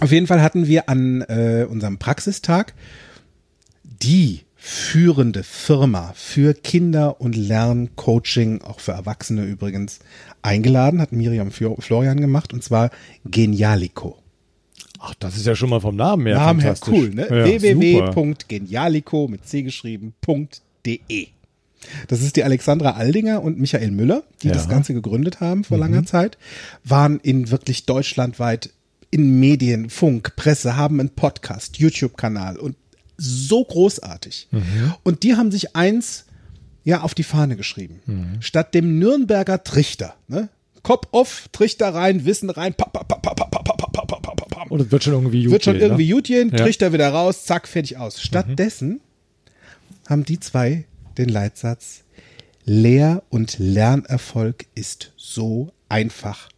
Auf jeden Fall hatten wir an äh, unserem Praxistag die führende Firma für Kinder- und Lerncoaching, auch für Erwachsene übrigens, eingeladen, hat Miriam Florian gemacht, und zwar Genialico. Ach, das ist ja schon mal vom Namen her Namen her cool, ne? Ja, www.genialico mit C geschrieben.de. Das ist die Alexandra Aldinger und Michael Müller, die Ja. Mhm. das Ganze gegründet haben vor langer Zeit, waren in wirklich deutschlandweit in Medien, Funk, Presse, haben einen Podcast, YouTube-Kanal und so großartig. Mhm. Und die haben sich eins ja auf die Fahne geschrieben. Mhm. Statt dem Nürnberger Trichter, ne? Kopf auf, Trichter rein, Wissen rein, pap, pap, pap, pap, pap, pap, pap, pap, pap, pap. Und es wird schon irgendwie gut Wird schon irgendwie ne? gut gehen. Trichter wieder raus, zack, fertig aus. Stattdessen haben die zwei den Leitsatz, Lehr- und Lernerfolg ist so einfach.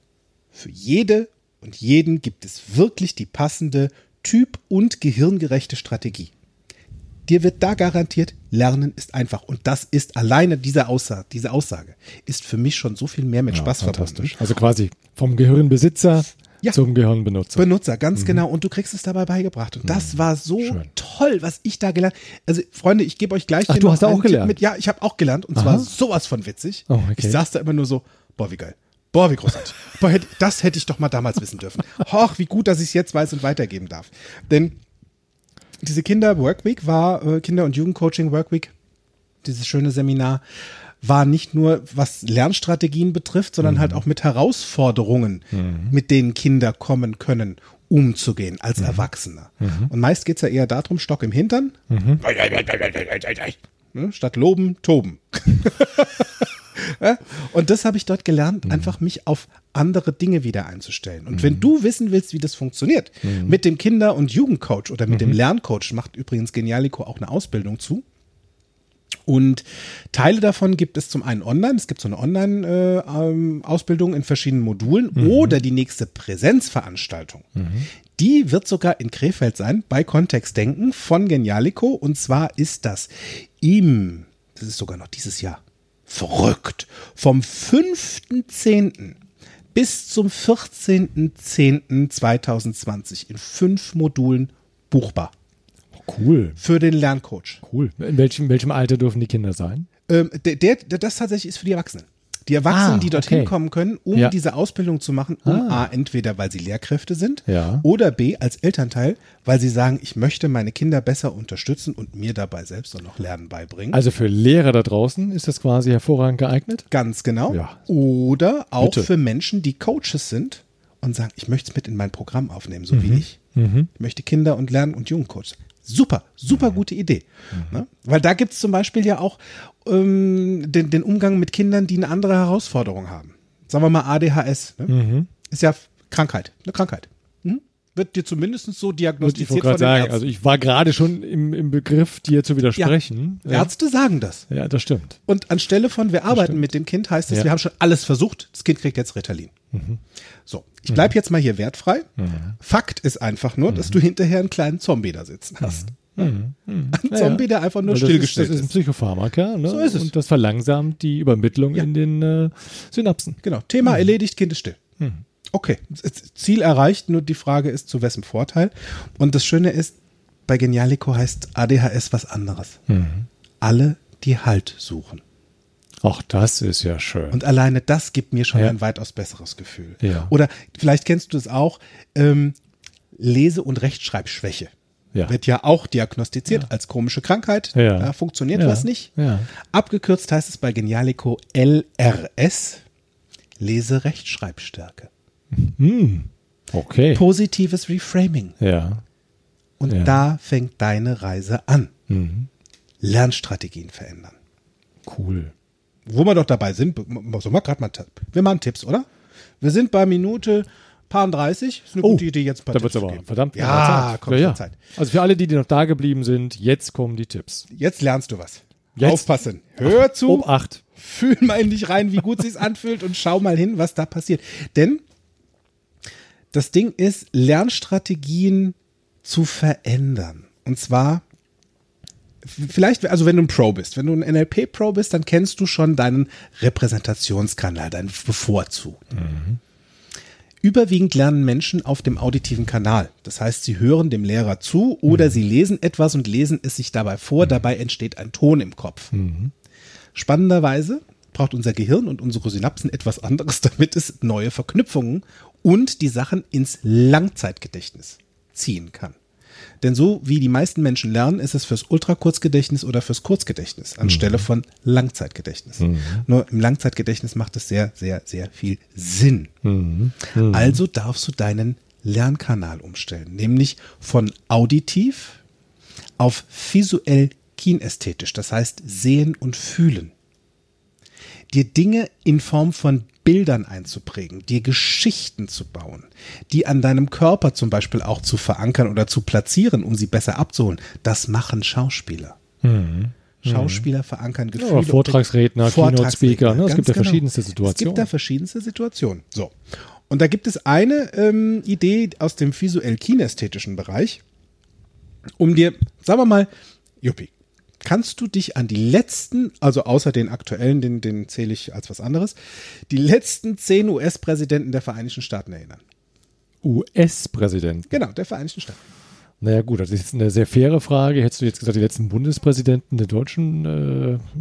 Für jede und jeden gibt es wirklich die passende typ- und gehirngerechte Strategie. Dir wird da garantiert, Lernen ist einfach. Und das ist alleine diese Aussage, diese Aussage ist für mich schon so viel mehr mit Ja, Spaß verbunden. fantastisch. Also quasi vom Gehirnbesitzer Ja. zum Gehirnbenutzer. Benutzer, ganz genau. Und du kriegst es dabei beigebracht. Und das war so Mhm. Schön. toll, was ich da gelernt Also, Freunde, ich gebe euch gleich Ach, du hast auch Tipp gelernt? Mit. Ja, ich habe auch gelernt. Und Aha. zwar sowas von witzig. Oh, okay. Ich saß da immer nur so, boah, wie geil. Boah, wie großartig. Boah, das hätte ich doch mal damals wissen dürfen. Hoch, wie gut, dass ich es jetzt weiß und weitergeben darf. Denn diese Kinder Workweek war, äh, Kinder- und Jugendcoaching Workweek, dieses schöne Seminar, war nicht nur, was Lernstrategien betrifft, sondern halt auch mit Herausforderungen, mit denen Kinder kommen können, umzugehen als Erwachsener. Und meist geht's ja eher darum, Stock im Hintern, ne, statt loben, toben. Und das habe ich dort gelernt, einfach mich auf andere Dinge wieder einzustellen. Und wenn du wissen willst, wie das funktioniert, mit dem Kinder- und Jugendcoach oder mit dem Lerncoach, macht übrigens Genialico auch eine Ausbildung zu. Und Teile davon gibt es zum einen online. Es gibt so eine Online-Ausbildung in verschiedenen Modulen oder die nächste Präsenzveranstaltung. Die wird sogar in Krefeld sein, bei Kontextdenken von Genialico. Und zwar ist das im, das ist sogar noch dieses Jahr, verrückt, vom 5.10. bis zum 14.10.2020 in fünf Modulen buchbar Cool. für den Lerncoach. Cool. In welchem, welchem Alter dürfen die Kinder sein? Ähm, der, der, das tatsächlich ist für die Erwachsenen. Die Erwachsenen, Ah, die dorthin okay. kommen können, um Ja. diese Ausbildung zu machen, um A, entweder weil sie Lehrkräfte sind Ja. oder B, als Elternteil, weil sie sagen, ich möchte meine Kinder besser unterstützen und mir dabei selbst auch noch Lernen beibringen. Also für Lehrer da draußen ist das quasi hervorragend geeignet? Ganz genau. Ja. Oder auch Bitte. für Menschen, die Coaches sind und sagen, ich möchte es mit in mein Programm aufnehmen, so Mhm. wie ich. Ich möchte Kinder- und Lernen- und Jugendcoach. Super, super Mhm. gute Idee. Ne? Weil da gibt es zum Beispiel ja auch ähm, den, den Umgang mit Kindern, die eine andere Herausforderung haben. Sagen wir mal ADHS. Ne? Mhm. Ist ja Krankheit, eine Krankheit. Mhm. wird dir zumindest so Und ich diagnostiziert wollte sagen, Ärzten. also ich war gerade schon im, im Begriff, dir zu widersprechen. Ja, Ärzte sagen das. ja das stimmt. Und anstelle von wir arbeiten mit dem Kind, heißt es, Ja. Mhm. wir haben schon alles versucht, das Kind kriegt jetzt Ritalin. So, ich bleib jetzt mal hier wertfrei. Fakt ist einfach nur, Mhm. dass du hinterher einen kleinen Zombie da sitzen hast. Ein Ja, Zombie, ja. der einfach nur stillgestellt ist. Das ist ein Psychopharmaka, ne? So ist es. Und das verlangsamt die Übermittlung in den äh, Synapsen. Genau, Mhm. Thema erledigt, Kind ist still. Okay, das Ziel erreicht, nur die Frage ist, zu wessen Vorteil. Und das Schöne ist, bei Genialico heißt ADHS was anderes. Mhm. Alle, die Halt suchen. Ach, das ist ja schön. Und alleine das gibt mir schon Ja. ein weitaus besseres Gefühl. Ja. Oder vielleicht kennst du es auch, ähm, Lese- und Rechtschreibschwäche. Ja. Wird ja auch diagnostiziert als komische Krankheit. Ja. Da funktioniert Ja. was nicht. Ja. Abgekürzt heißt es bei Genialico LRS, Lese-Rechtschreibstärke. okay. Positives Reframing. Ja. Und Ja. Mhm. da fängt deine Reise an. Lernstrategien verändern. Cool. Wo wir doch dabei sind, so mal gerade mal. Wir machen Tipps, oder? Wir sind bei Minute paar 30. Ist eine gute Idee, jetzt ein paar Oh, da wird Tipps es zu aber verdammt Ja, kommt ja, ja. Zeit. Also für alle, die, die noch da geblieben sind, jetzt kommen die Tipps. Jetzt lernst du was. Jetzt? Aufpassen. Hör zu. Um acht. Fühl mal in dich rein, wie gut sich's anfühlt und schau mal hin, was da passiert. Denn das Ding ist, Lernstrategien zu verändern. Und zwar vielleicht, also wenn du ein Pro bist, wenn du ein NLP-Pro bist, dann kennst du schon deinen Repräsentationskanal, deinen bevorzugten. Überwiegend lernen Menschen auf dem auditiven Kanal. Das heißt, sie hören dem Lehrer zu oder sie lesen etwas und lesen es sich dabei vor. Dabei entsteht ein Ton im Kopf. Spannenderweise braucht unser Gehirn und unsere Synapsen etwas anderes, damit es neue Verknüpfungen und die Sachen ins Langzeitgedächtnis ziehen kann. Denn so wie die meisten Menschen lernen, ist es fürs Ultrakurzgedächtnis oder fürs Kurzgedächtnis anstelle von Langzeitgedächtnis. Nur im Langzeitgedächtnis macht es sehr, sehr, sehr viel Sinn. Also darfst du deinen Lernkanal umstellen, nämlich von auditiv auf visuell kinästhetisch, das heißt sehen und fühlen. Dir Dinge in Form von Bildern einzuprägen, dir Geschichten zu bauen, die an deinem Körper zum Beispiel auch zu verankern oder zu platzieren, um sie besser abzuholen, das machen Schauspieler. Schauspieler verankern Gefühle. Mhm. Ja, Vortragsredner, Keynote-Speaker, ne? Es gibt ja genau. verschiedenste Es gibt Situationen. da verschiedenste Situationen. So. Und da gibt es eine ähm, Idee aus dem visuell-kinästhetischen Bereich, um dir, sagen wir mal, Juppie, kannst du dich an die letzten, also außer den aktuellen, den, den zähle ich als was anderes, die letzten zehn US-Präsidenten der Vereinigten Staaten erinnern? US-Präsident. Genau, der Vereinigten Staaten. Naja gut, das ist jetzt eine sehr faire Frage. Hättest du jetzt gesagt, die letzten Bundespräsidenten der Deutschen,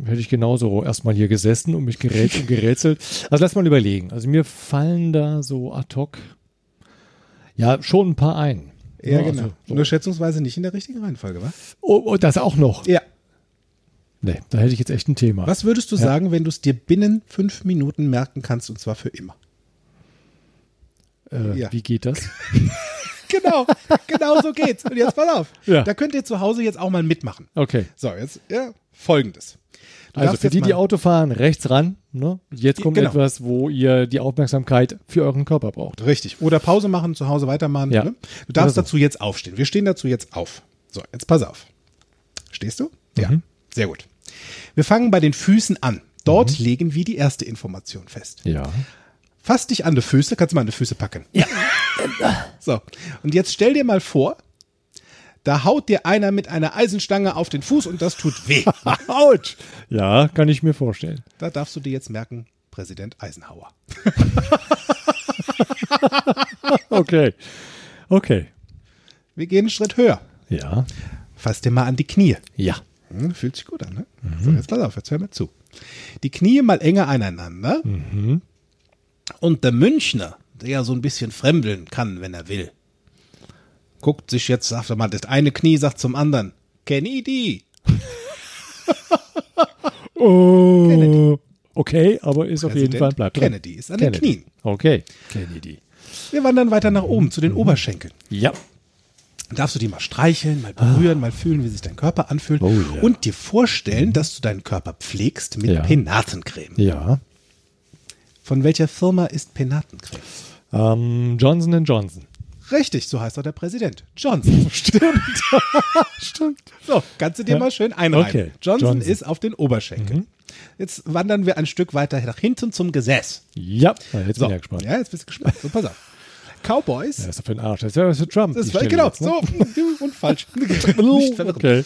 äh, hätte ich genauso erstmal hier gesessen und mich gerätselt und gerätselt. Also lass mal überlegen. Also mir fallen da so ad hoc ja schon ein paar ein. Ja, Ja, genau. also so. Nur schätzungsweise nicht in der richtigen Reihenfolge, wa? Oh, oh, das auch noch. Ja. Nee, da hätte ich jetzt echt ein Thema. Was würdest du Ja. sagen, wenn du es dir binnen fünf Minuten merken kannst und zwar für immer? Äh, Ja. Wie geht das? Genau, genau so geht's. Und jetzt pass auf. Ja. Da könnt ihr zu Hause jetzt auch mal mitmachen. Okay. So, jetzt ja, folgendes. Du Also für die, die Auto fahren, rechts ran. Ne? Jetzt kommt Genau. etwas, wo ihr die Aufmerksamkeit für euren Körper braucht. Richtig. Oder Pause machen, zu Hause weitermachen. Ja. Ne? Du darfst so. dazu jetzt aufstehen. Wir stehen dazu jetzt auf. So, jetzt pass auf. Stehst du? Ja. Mhm. Sehr gut. Wir fangen bei den Füßen an. Dort legen wir die erste Information fest. Ja. Fass dich an die Füße, kannst du mal an die Füße packen. Ja. So. Und jetzt stell dir mal vor, da haut dir einer mit einer Eisenstange auf den Fuß und das tut weh. Autsch! Ja, kann ich mir vorstellen. Da darfst du dir jetzt merken, Präsident Eisenhower. Okay. Okay. Wir gehen einen Schritt höher. Ja. Fass dir mal an die Knie. Ja. Hm, fühlt sich gut an, ne? So, jetzt pass auf, jetzt hör mir zu. Die Knie mal enger aneinander. Und der Münchner, der ja so ein bisschen fremdeln kann, wenn er will, guckt sich jetzt, sagt er mal, das eine Knie sagt zum anderen, Kenny die. Oh. Okay, aber ist auf jeden Fall bleibt dran. Kennedy ist an den Kennedy. Knien. Okay. Kennedy. Wir wandern weiter nach oben zu den Oberschenkeln. Ja. Darfst du die mal streicheln, mal berühren, mal fühlen, wie sich dein Körper anfühlt Oh ja. und dir vorstellen, dass du deinen Körper pflegst mit Ja. Penatencreme. Ja. Von welcher Firma ist Penatencreme? Ähm, Johnson Johnson. Richtig, so heißt auch der Präsident. Johnson. Stimmt. Stimmt. So, kannst du dir Ja. mal schön einreihen. Okay, Johnson, Johnson. Mhm. ist auf den Oberschenkel. Jetzt wandern wir ein Stück weiter nach hinten zum Gesäß. Ja, jetzt So, bin ich ja gespannt. ja, jetzt bist du gespannt. So, pass auf. Cowboys. Das ist doch für ein Arsch. Das ist ja für Trump. das war, genau, jetzt, ne? so und falsch. Nicht verwirren. Okay.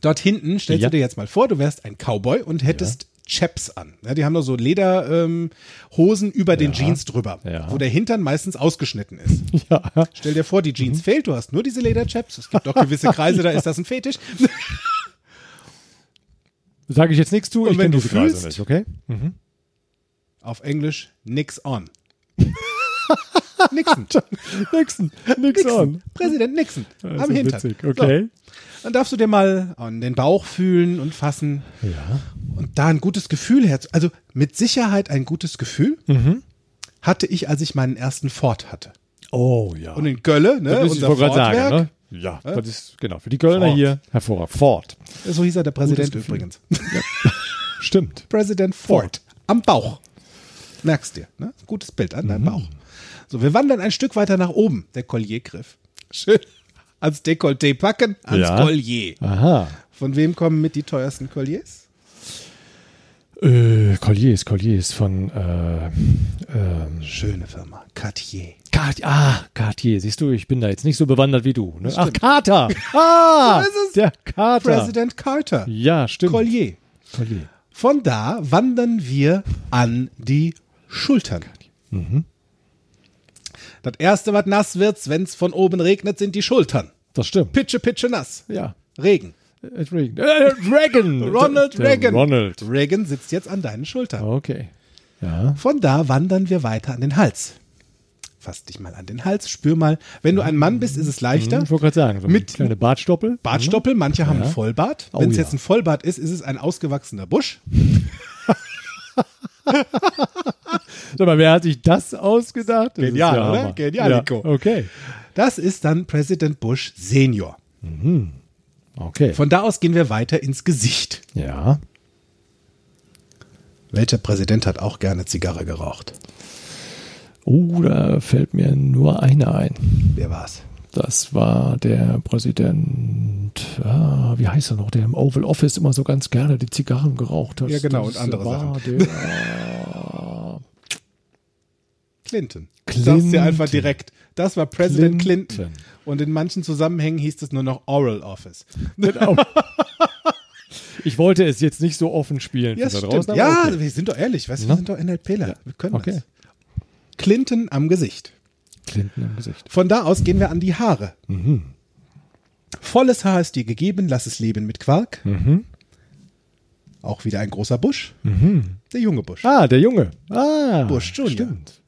Dort hinten stellst Ja. du dir jetzt mal vor, du wärst ein Cowboy und hättest Chaps an. Ja, die haben noch so Lederhosen ähm, über den Jeans drüber, Ja. wo der Hintern meistens ausgeschnitten ist. Ja. Stell dir vor, die Jeans Mhm. fehlt, du hast nur diese Lederchaps. Es gibt auch gewisse Kreise, da ist das ein Fetisch. Sage ich jetzt nichts zu, Und ich wenn du diese Kreise fühlst- nicht, okay? Auf Englisch nix on. Nixon. Nixon. Nix Nixon. on. Präsident Nixon. Ist am Hintern. witzig, okay. So, dann darfst du dir mal an den Bauch fühlen und fassen Ja. und da ein gutes Gefühl her. Also mit Sicherheit ein gutes Gefühl Mhm. hatte ich, als ich meinen ersten Ford hatte. Oh ja. Und in Gölle, ne, das unser Fordwerk, sagen, ne? Ja, das ist, genau, für die Kölner Ford. hier hervorragend. Ford. so hieß er der Präsident übrigens. Stimmt. President Ford. Am Bauch. Merkst dir, ne? Gutes Bild an Mhm. deinem Bauch. So, wir wandern ein Stück weiter nach oben. Der Colliergriff. Schön. Ans Dekolleté packen, ans Ja. Collier. Aha. Von wem kommen mit die teuersten Colliers? Äh, Colliers, Colliers von äh, ähm, Schöne Firma. Cartier. Cartier. Ah, Cartier. Siehst du, ich bin da jetzt nicht so bewandert wie du. Ne? Ach. Carter. Ah, So der Carter. President Carter. Ja, stimmt. Collier. Collier. Von da wandern wir an die Schultern. Mhm. Das erste, was nass wird, wenn es von oben regnet, sind die Schultern. Das stimmt. Pitsche, pitsche nass. Ja. Regen. Äh, Reagan. Äh, Reagan. Ronald Reagan. Ronald. Reagan sitzt jetzt an deinen Schultern. Okay. Ja. Von da wandern wir weiter an den Hals. Fass dich mal an den Hals, spür mal. Wenn du ein Mann bist, ist es leichter. Ich wollte gerade sagen, so Mit- kleine Bartstoppel. Bartstoppel, manche haben einen Vollbart. Oh Wenn es ja. jetzt ein Vollbart ist, ist es ein ausgewachsener Busch. Sag mal, wer hat sich das ausgedacht? Das Genial, ja oder? Hammer. Genialico. Ja, okay. Das ist dann Präsident Bush Senior. Okay. Von da aus gehen wir weiter ins Gesicht. ja. Welcher Präsident hat auch gerne Zigarre geraucht? Oh, da fällt mir nur einer ein. Wer war's? Das war der Präsident, ah, wie heißt er noch, der im Oval Office immer so ganz gerne die Zigarren geraucht hat. Ja, genau, Das und andere war Sachen. Der, Clinton. Clinton. Sag's dir einfach direkt. Das war Präsident Clinton. Clinton. Und in manchen Zusammenhängen hieß es nur noch Oral Office. genau. Ich wollte es jetzt nicht so offen spielen. Ja, draußen, Ja, okay. wir sind doch ehrlich, weißt wir sind doch NLPler. Wir können Okay. das. Clinton am Gesicht. Clinton im Gesicht. Von da aus gehen wir an die Haare. Mhm. Volles Haar ist dir gegeben, lass es leben mit Quark. Mhm. Auch wieder ein großer Busch. Der junge Busch. Ah, der Junge. Ah, Bush Junior. Stimmt.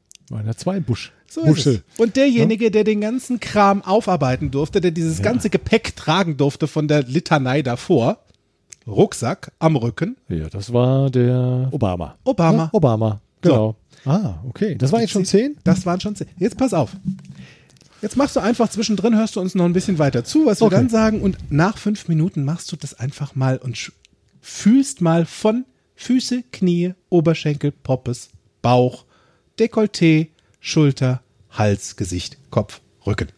Ja zwei Busch. So Busche. ist es. Und derjenige, der den ganzen Kram aufarbeiten durfte, der dieses ganze Gepäck tragen durfte von der Litanei davor, Rucksack am Rücken, Ja, das war der Obama. Obama. Ja, Obama, genau. Ah, okay. Das waren jetzt schon zehn? Das waren schon zehn. Jetzt pass auf. Jetzt machst du einfach zwischendrin, hörst du uns noch ein bisschen weiter zu, was wir Okay. dann sagen. Und nach fünf Minuten machst du das einfach mal und sch- fühlst mal von Füße, Knie, Oberschenkel, Poppes, Bauch, Dekolleté, Schulter, Hals, Gesicht, Kopf, Rücken.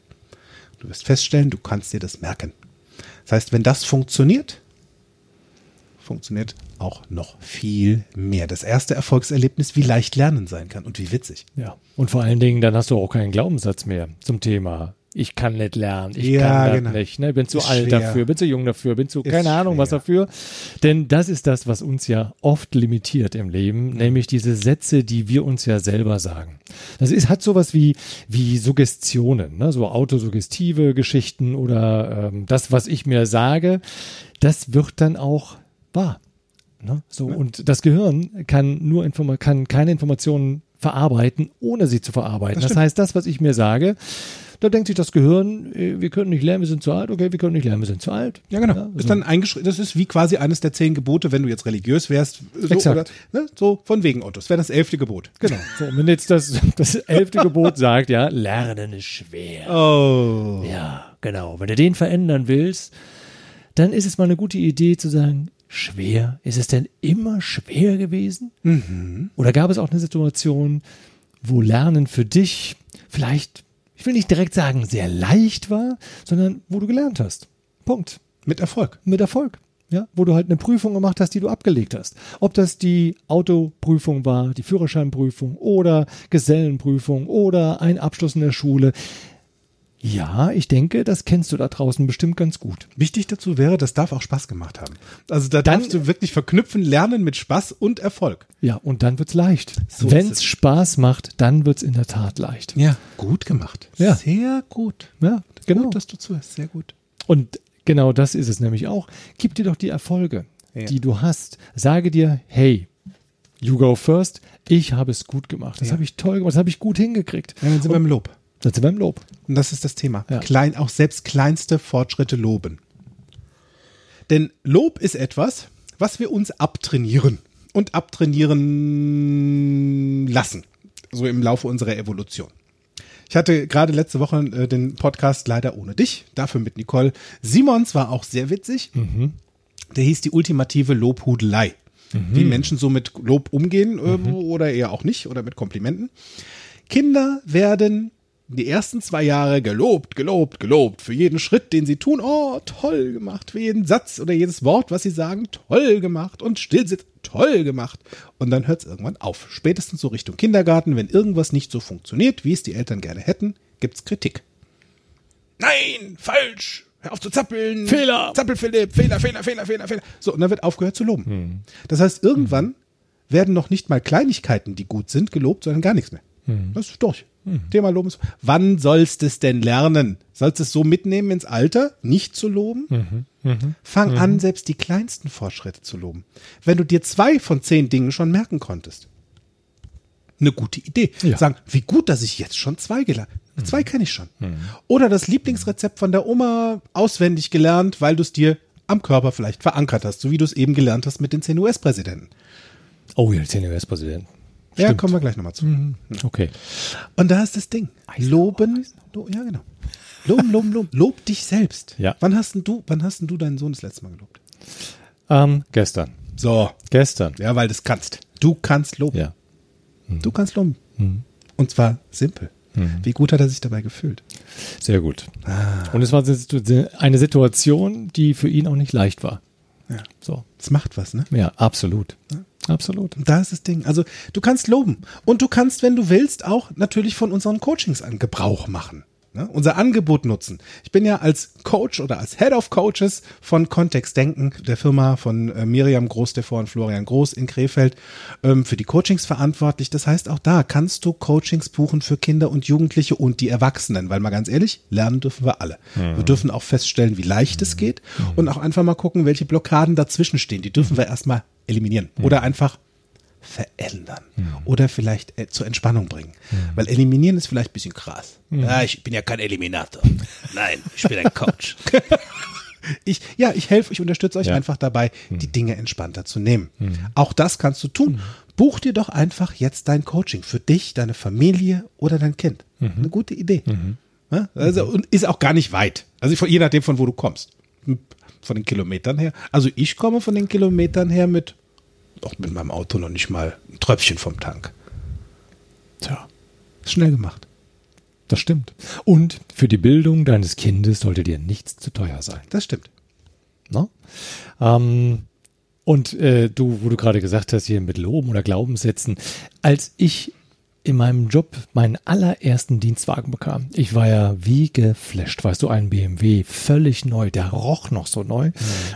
Du wirst feststellen, du kannst dir das merken. Das heißt, wenn das funktioniert, funktioniert auch noch viel mehr. Das erste Erfolgserlebnis, wie leicht Lernen sein kann und wie witzig. Ja. Und vor allen Dingen, dann hast du auch keinen Glaubenssatz mehr zum Thema. Ich kann nicht lernen, ich Ja, kann das genau. nicht, ne? bin zu Ist alt schwer. dafür, bin zu jung dafür, bin zu Ist keine Ahnung was schwer. dafür. Denn das ist das, was uns ja oft limitiert im Leben, nämlich diese Sätze, die wir uns ja selber sagen. Das ist, hat sowas wie, wie Suggestionen, ne? so autosuggestive Geschichten oder ähm, das, was ich mir sage, das wird dann auch wahr. Ne? So, und das Gehirn kann nur Informa kann keine Informationen verarbeiten, ohne sie zu verarbeiten. Das, heißt, das, was ich mir sage, da denkt sich das Gehirn, äh, wir können nicht lernen, wir sind zu alt, okay, wir können nicht lernen, wir sind zu alt. Ja, genau. Ja, ist so. dann das ist wie quasi eines der zehn Gebote, wenn du jetzt religiös wärst. So, Exakt. Oder, ne, so von wegen Otto. Das wäre das elfte Gebot. Genau. So, und wenn jetzt das, das elfte Gebot sagt, ja, Lernen ist schwer. Oh. Ja, genau. Wenn du den verändern willst, dann ist es mal eine gute Idee zu sagen, schwer. Ist es denn immer schwer gewesen? Oder gab es auch eine Situation, wo Lernen für dich vielleicht ich will nicht direkt sagen, sehr leicht war, sondern wo du gelernt hast. Punkt. Mit Erfolg. Mit Erfolg. Ja, wo du halt eine Prüfung gemacht hast, die du abgelegt hast. Ob das die Autoprüfung war, die Führerscheinprüfung oder Gesellenprüfung oder ein Abschluss in der Schule. Ja, ich denke, das kennst du da draußen bestimmt ganz gut. Wichtig dazu wäre, das darf auch Spaß gemacht haben. Also da Dann- darfst du wirklich verknüpfen, lernen mit Spaß und Erfolg. Ja, und dann wird's leicht. So Wenn ist es es. Spaß macht, dann wird's in der Tat leicht. Ja, gut gemacht. Ja. Sehr gut. Ja, genau. Gut, dass du zuhörst. Sehr gut. Und genau das ist es nämlich auch. Gib dir doch die Erfolge, Ja. die du hast. Sage dir, hey, you go first. Ich habe es gut gemacht. Das Ja. habe ich toll gemacht. Das habe ich gut hingekriegt. Ja, dann sind wir im Lob. Das sind wir im Lob. Und das ist das Thema. Ja. Klein, auch selbst kleinste Fortschritte loben. Denn Lob ist etwas, was wir uns abtrainieren und abtrainieren lassen. So im Laufe unserer Evolution. Ich hatte gerade letzte Woche äh, den Podcast leider ohne dich, dafür mit Nicole. Simons war auch sehr witzig. Der hieß die ultimative Lobhudelei. Wie Menschen so mit Lob umgehen äh, oder eher auch nicht oder mit Komplimenten. Kinder werden die ersten zwei Jahre gelobt, gelobt, gelobt. Für jeden Schritt, den sie tun, oh, toll gemacht. Für jeden Satz oder jedes Wort, was sie sagen, toll gemacht. Und Stillsitz, toll gemacht. Und dann hört es irgendwann auf. Spätestens so Richtung Kindergarten, wenn irgendwas nicht so funktioniert, wie es die Eltern gerne hätten, gibt's Kritik. Nein, falsch. Hör auf zu zappeln. Fehler. Zappel Philipp, Fehler, Fehler, Fehler, Fehler, Fehler. So, und dann wird aufgehört zu loben. Das heißt, irgendwann werden noch nicht mal Kleinigkeiten, die gut sind, gelobt, sondern gar nichts mehr. Das ist durch. Thema Loben. Wann sollst du es denn lernen? Sollst du es so mitnehmen ins Alter, nicht zu loben? Fang an, selbst die kleinsten Fortschritte zu loben. Wenn du dir zwei von zehn Dingen schon merken konntest. Eine gute Idee. Ja. Sagen, wie gut, dass ich jetzt schon zwei gelernt Zwei kenne ich schon. Oder das Lieblingsrezept von der Oma auswendig gelernt, weil du es dir am Körper vielleicht verankert hast, so wie du es eben gelernt hast mit den 10 US-Präsidenten. Oh, ja, der US-Präsident. Ja, Stimmt. kommen wir gleich nochmal zu. Okay. Und da ist das Ding. Loben, lo, ja genau. Loben, loben, loben. Lob dich selbst. Ja. Wann hast denn du, wann hast denn du deinen Sohn das letzte Mal gelobt? Ähm, gestern. So. Gestern. Ja, weil du es kannst. Du kannst loben. Ja. Du kannst loben. Und zwar simpel. Wie gut hat er sich dabei gefühlt? Sehr gut. Und es war eine Situation, die für ihn auch nicht leicht war. Ja. So. Das macht was, ne? Ja, absolut. Absolut. Und da ist das Ding. Also du kannst loben. Und du kannst, wenn du willst, auch natürlich von unseren Coachings an Gebrauch machen. Ne? Unser Angebot nutzen. Ich bin ja als Coach oder als Head of Coaches von Kontext Denken, der Firma von äh, Miriam Groß-Devor und Florian Groß in Krefeld, ähm, für die Coachings verantwortlich. Das heißt, auch da kannst du Coachings buchen für Kinder und Jugendliche und die Erwachsenen. Weil mal ganz ehrlich, lernen dürfen wir alle. Wir dürfen auch feststellen, wie leicht es geht und auch einfach mal gucken, welche Blockaden dazwischen stehen. Die dürfen wir erstmal eliminieren oder einfach verändern oder vielleicht äh, zur Entspannung bringen. Weil eliminieren ist vielleicht ein bisschen krass. Ja, ich bin ja kein Eliminator. Nein, ich bin ein Coach. ich, ja, ich helfe, ich unterstütze euch Ja. einfach dabei, die Dinge entspannter zu nehmen. Auch das kannst du tun. Buch dir doch einfach jetzt dein Coaching für dich, deine Familie oder dein Kind. Eine gute Idee. Ja, Also, und ist auch gar nicht weit. Also von, je nachdem, von wo du kommst. Von den Kilometern her. Also ich komme von den Kilometern her mit, auch mit meinem Auto noch nicht mal ein Tröpfchen vom Tank. Tja, schnell gemacht. das stimmt. Und für die Bildung deines Kindes sollte dir nichts zu teuer sein. Das stimmt. Ne? Ähm, und äh, du, wo du gerade gesagt hast, hier mit Loben oder Glaubenssätzen, als ich in meinem Job meinen allerersten Dienstwagen bekam, ich war ja wie geflasht, weißt du, ein BMW, völlig neu, der roch noch so neu.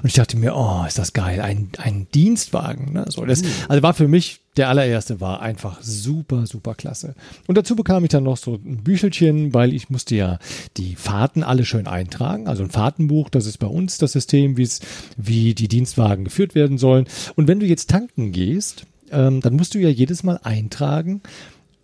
Und ich dachte mir, oh, ist das geil, ein, ein Dienstwagen. Ne? So, das, also war für mich, der allererste war einfach super, super klasse. Und dazu bekam ich dann noch so ein Büchelchen, weil ich musste ja die Fahrten alle schön eintragen. Also ein Fahrtenbuch, das ist bei uns das System, wie es, wie die Dienstwagen geführt werden sollen. Und wenn du jetzt tanken gehst, ähm, dann musst du ja jedes Mal eintragen,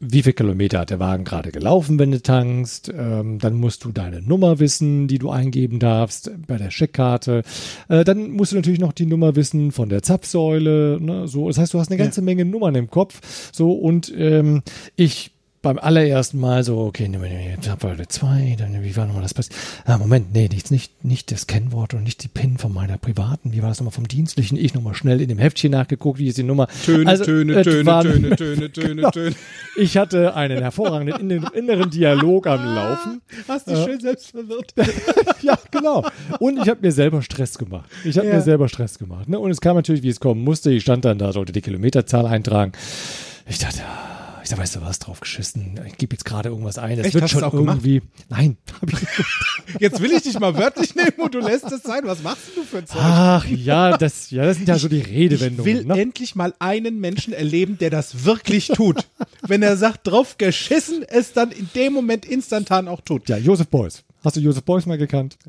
wie viel Kilometer hat der Wagen gerade gelaufen, wenn du tankst. Ähm, dann musst du deine Nummer wissen, die du eingeben darfst bei der Checkkarte. Äh, dann musst du natürlich noch die Nummer wissen von der Zapfsäule. Ne? So, das heißt, du hast eine ganze Menge Nummern im Kopf. So und ähm, ich beim allerersten Mal so, okay, jetzt haben wir zwei, dann wie war nochmal das passiert? Ah, Moment, nee, nicht, nicht, nicht das Kennwort und nicht die PIN von meiner privaten, wie war das nochmal vom dienstlichen? Ich nochmal schnell in dem Heftchen nachgeguckt, wie ist die Nummer? Töne, Also, Töne, es Töne, war- Töne, Töne, Töne, Genau. Töne. Ich hatte einen hervorragenden inneren Dialog am Laufen. Hast dich schön selbst verwirrt. ja, genau. Und ich habe mir selber Stress gemacht. Ich habe Ja. mir selber Stress gemacht. Ne? Und es kam natürlich, wie es kommen musste. Ich stand dann da, sollte die Kilometerzahl eintragen. Ich dachte, ah, ich sag, weißt du was, drauf geschissen. Ich gebe jetzt gerade irgendwas ein. Das Echt? wird schon auch gemacht? irgendwie. Nein, ich. Jetzt will ich dich mal wörtlich nehmen und du lässt es sein. Was machst du für ein Zeug? Ach ja, das, ja, das sind ja so die Ich Redewendungen. will ne? endlich mal einen Menschen erleben, der das wirklich tut. Wenn er sagt, drauf geschissen, es dann in dem Moment instantan auch tut. Ja, Joseph Beuys. Hast du Joseph Beuys mal gekannt?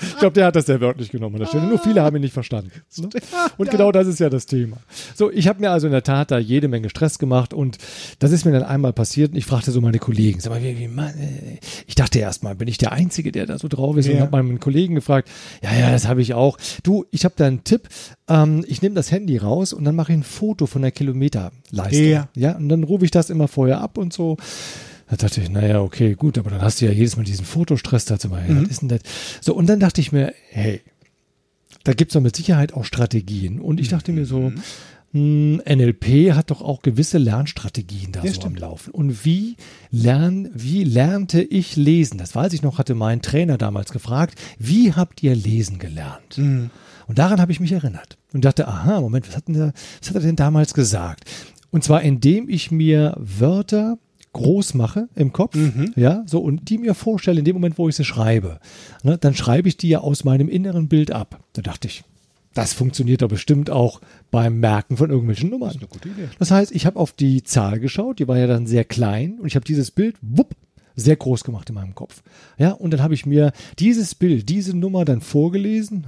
Ich glaube, der hat das sehr wörtlich genommen an der Stelle. Nur viele haben ihn nicht verstanden. Ne? Und genau das ist ja das Thema. So, ich habe mir also in der Tat da jede Menge Stress gemacht und das ist mir dann einmal passiert und ich fragte so meine Kollegen, sag mal, wie, wie, äh, ich dachte erst mal, bin ich der Einzige, der da so drauf ist und Ja. habe meinen Kollegen gefragt, ja, ja, das habe ich auch. Du, ich habe da einen Tipp, ähm, ich nehme das Handy raus und dann mache ich ein Foto von der Kilometerleistung. Ja. ja, und dann rufe ich das immer vorher ab und so. Da dachte ich, naja, okay, gut, aber dann hast du ja jedes Mal diesen Fotostress dazu mal. Mhm. Was ist denn das? So, und dann dachte ich mir, hey, da gibt's doch mit Sicherheit auch Strategien. Und ich dachte mir so, hm, NLP hat doch auch gewisse Lernstrategien da Ja, so stimmt. am Laufen. Und wie lern, wie lernte ich lesen? Das weiß ich noch, hatte mein Trainer damals gefragt, wie habt ihr lesen gelernt? Mhm. Und daran habe ich mich erinnert und dachte, aha, Moment, was hat, denn was hat er denn damals gesagt? Und zwar, indem ich mir Wörter groß mache im Kopf, Mhm. ja, so und die mir vorstelle in dem Moment, wo ich sie schreibe, ne, dann schreibe ich die ja aus meinem inneren Bild ab. Da dachte ich, das funktioniert doch bestimmt auch beim Merken von irgendwelchen Nummern. Das, eine gute Idee. heißt, ich habe auf die Zahl geschaut, die war ja dann sehr klein und ich habe dieses Bild, wupp, sehr groß gemacht in meinem Kopf. Ja, und dann habe ich mir dieses Bild, diese Nummer dann vorgelesen.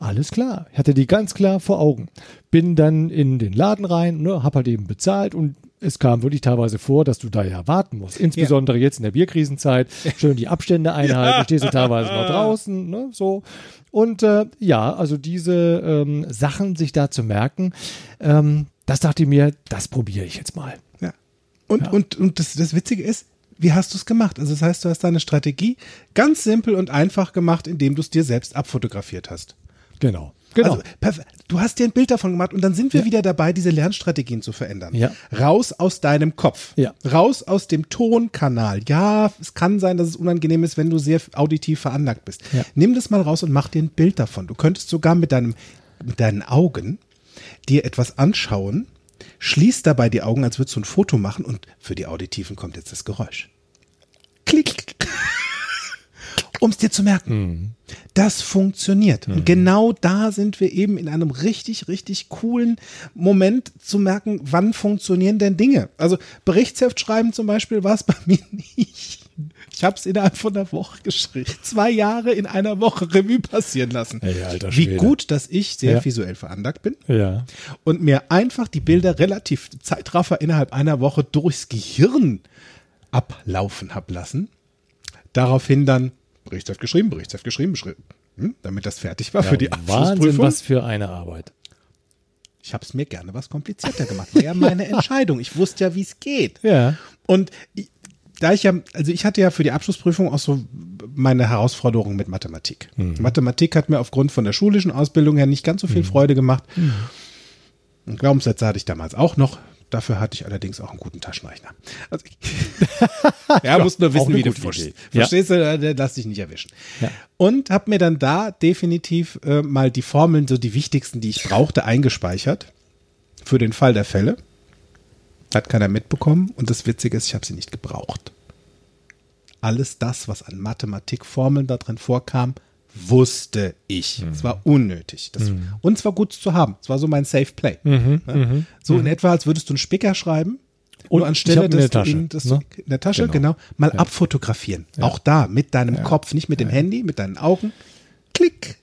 Alles klar. Ich hatte die ganz klar vor Augen. Bin dann in den Laden rein, ne, hab halt eben bezahlt und es kam wirklich teilweise vor, dass du da ja warten musst. Insbesondere jetzt in der Bierkrisenzeit. Schön die Abstände einhalten, stehst du teilweise noch draußen, ne, so. Und äh, ja, also diese ähm, Sachen sich da zu merken, ähm, das dachte ich mir, das probiere ich jetzt mal. Ja. Und, und, und das, das Witzige ist, wie hast du es gemacht? Also das heißt, du hast deine Strategie ganz simpel und einfach gemacht, indem du es dir selbst abfotografiert hast. Genau. Genau. Also, du hast dir ein Bild davon gemacht und dann sind wir wieder dabei, diese Lernstrategien zu verändern. Ja. Raus aus deinem Kopf. Ja. Raus aus dem Tonkanal. Ja, es kann sein, dass es unangenehm ist, wenn du sehr auditiv veranlagt bist. Ja. Nimm das mal raus und mach dir ein Bild davon. Du könntest sogar mit deinem, mit deinen Augen dir etwas anschauen, schließ dabei die Augen, als würdest du ein Foto machen und für die Auditiven kommt jetzt das Geräusch. Klick. Um es dir zu merken. Das funktioniert. Und genau da sind wir eben in einem richtig, richtig coolen Moment zu merken, wann funktionieren denn Dinge. Also Berichtsheft schreiben zum Beispiel war es bei mir nicht. Ich habe es innerhalb von einer Woche geschrieben. Zwei Jahre in einer Woche Revue passieren lassen. Ey, alter Wie gut, dass ich sehr Ja. visuell veranlagt bin ja. und mir einfach die Bilder relativ Zeitraffer innerhalb einer Woche durchs Gehirn ablaufen hab lassen. Daraufhin dann Berichtsheft geschrieben, Berichtsheft geschrieben, geschrieben, hm, damit das fertig war für die Wahnsinn, Abschlussprüfung. was für eine Arbeit. Ich habe es mir gerne was komplizierter gemacht. War ja meine Entscheidung. Ich wusste ja, wie es geht. Ja. Und ich, da ich ja, also ich hatte ja für die Abschlussprüfung auch so meine Herausforderung mit Mathematik. Mathematik hat mir aufgrund von der schulischen Ausbildung her nicht ganz so viel Freude gemacht. Und Glaubenssätze hatte ich damals auch noch. Dafür hatte ich allerdings auch einen guten Taschenrechner. Also ja, musst nur wissen, wie du. Idee. Ja. Verstehst du? Lass dich nicht erwischen. Ja. Und habe mir dann da definitiv äh, mal die Formeln, so die wichtigsten, die ich brauchte, eingespeichert. Für den Fall der Fälle. Hat keiner mitbekommen. Und das Witzige ist, ich habe sie nicht gebraucht. Alles das, was an Mathematikformeln da drin vorkam, wusste ich. Es war unnötig. Das, Und es war gut zu haben. Es war so mein Safe Play. Ja? So in etwa, als würdest du einen Spicker schreiben. Und anstelle, hab ihn in Tasche, das, ne? in der Tasche, Genau. genau, mal abfotografieren. Auch da, mit deinem Kopf, nicht mit dem Handy, mit deinen Augen. Klick.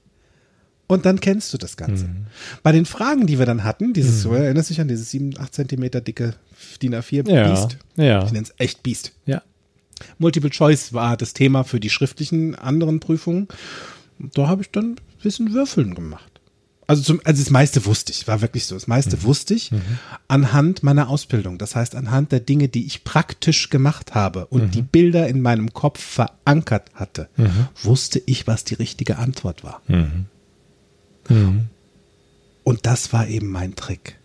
Und dann kennst du das Ganze. Mhm. Bei den Fragen, die wir dann hatten, dieses, du erinnerst dich an dieses 7, 8 Zentimeter dicke DIN A4 Ja. Biest? Ja. Ich nenne es echt Biest. Ja. Multiple Choice war das Thema für die schriftlichen anderen Prüfungen. Da habe ich dann ein bisschen Würfeln gemacht. Also, zum, also das meiste wusste ich, war wirklich so. Das meiste Mhm. wusste ich anhand meiner Ausbildung. Das heißt, anhand der Dinge, die ich praktisch gemacht habe und Mhm. die Bilder in meinem Kopf verankert hatte, wusste ich, was die richtige Antwort war. Mhm. Und das war eben mein Trick.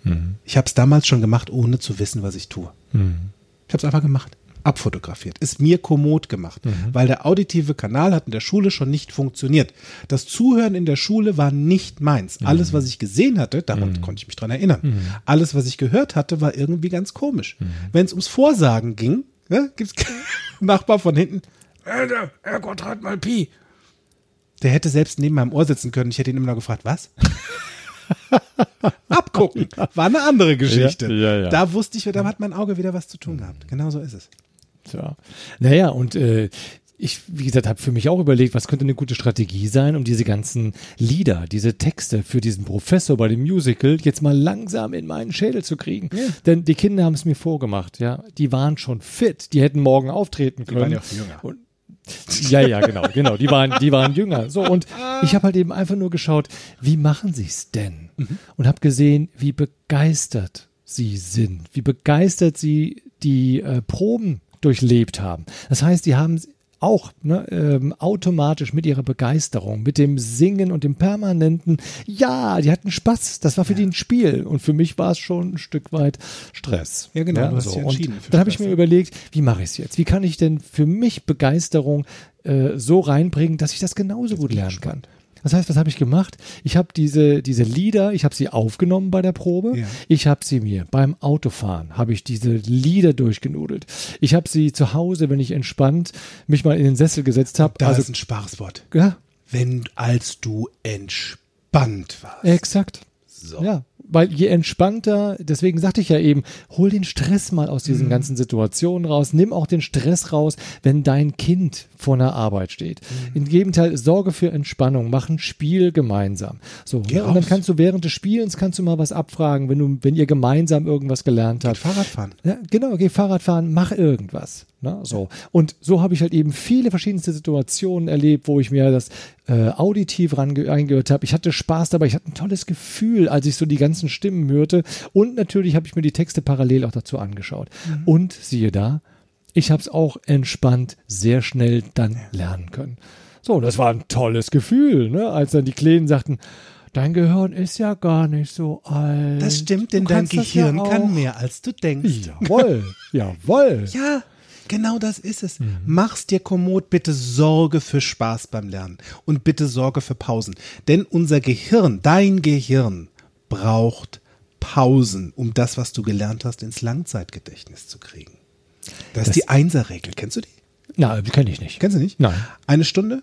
Ich habe es damals schon gemacht, ohne zu wissen, was ich tue. Mhm. Ich habe es einfach gemacht. Abfotografiert. Ist mir kommod gemacht. Mhm. Weil der auditive Kanal hat in der Schule schon nicht funktioniert. Das Zuhören in der Schule war nicht meins. Mhm. Alles, was ich gesehen hatte, daran konnte ich mich dran erinnern. Alles, was ich gehört hatte, war irgendwie ganz komisch. Mhm. Wenn es ums Vorsagen ging, ja, gibt's Nachbar von hinten, der R Quadrat mal Pi. Der hätte selbst neben meinem Ohr sitzen können. Ich hätte ihn immer noch gefragt, was? Abgucken. War eine andere Geschichte. Ja, ja, ja. Da wusste ich, da hat mein Auge wieder was zu tun gehabt. Genau so ist es. Tja. Naja, und äh, ich, wie gesagt, habe für mich auch überlegt, was könnte eine gute Strategie sein, um diese ganzen Lieder, diese Texte für diesen Professor bei dem Musical jetzt mal langsam in meinen Schädel zu kriegen. Denn die Kinder haben es mir vorgemacht, ja. Die waren schon fit, die hätten morgen auftreten können. waren ja auch jünger. Und, ja, ja, genau, genau. Die waren, die waren jünger. So, und ich habe halt eben einfach nur geschaut, wie machen sie es denn? Und habe gesehen, wie begeistert sie sind, wie begeistert sie die äh, Proben durchlebt haben. Das heißt, die haben auch ne, ähm, automatisch mit ihrer Begeisterung, mit dem Singen und dem permanenten, ja, die hatten Spaß. Das war für die ein Spiel und für mich war es schon ein Stück weit Stress. Ja, genau, du hast dich und Dann habe ich mir ja. überlegt, wie mache ich es jetzt? Wie kann ich denn für mich Begeisterung äh, so reinbringen, dass ich das genauso gut lernen kann? Das heißt, was habe ich gemacht? Ich habe diese, diese Lieder, ich habe sie aufgenommen bei der Probe. Ja. Ich habe sie mir beim Autofahren, habe ich diese Lieder durchgenudelt. Ich habe sie zu Hause, wenn ich entspannt mich mal in den Sessel gesetzt habe. Da Also, ist ein Spaßwort. ja, Wenn, als du entspannt warst. exakt. So. Ja, weil je entspannter, deswegen sagte ich ja eben, hol den Stress mal aus Mhm. diesen ganzen Situationen raus, nimm auch den Stress raus, wenn dein Kind vor einer Arbeit steht. Mhm. Im Gegenteil, sorge für Entspannung, mach ein Spiel gemeinsam. So, Geh und dann raus. kannst du während des Spielens kannst du mal was abfragen, wenn du, wenn ihr gemeinsam irgendwas gelernt habt. Fahrradfahren. Ja, genau, geh Fahrrad fahren, mach irgendwas. Ne, so. Und so habe ich halt eben viele verschiedenste Situationen erlebt, wo ich mir das äh, auditiv reingehört habe. Ich hatte Spaß dabei, ich hatte ein tolles Gefühl, als ich so die ganzen Stimmen hörte. Und natürlich habe ich mir die Texte parallel auch dazu angeschaut. Und siehe da, ich habe es auch entspannt sehr schnell dann lernen können. So, das war ein tolles Gefühl, ne? als dann die Kleinen sagten, dein Gehirn ist ja gar nicht so alt. Das stimmt, denn dein ja Gehirn auch. kann mehr, als du denkst. Jawohl, jawohl. Ja, genau das ist es. Mhm. Mach's dir kommod, bitte sorge für Spaß beim Lernen und bitte sorge für Pausen. Denn unser Gehirn, dein Gehirn, braucht Pausen, um das, was du gelernt hast, ins Langzeitgedächtnis zu kriegen. Das, ist die Einserregel. Kennst du die? Na, kenne ich nicht. Kennst du nicht? Nein. Eine Stunde,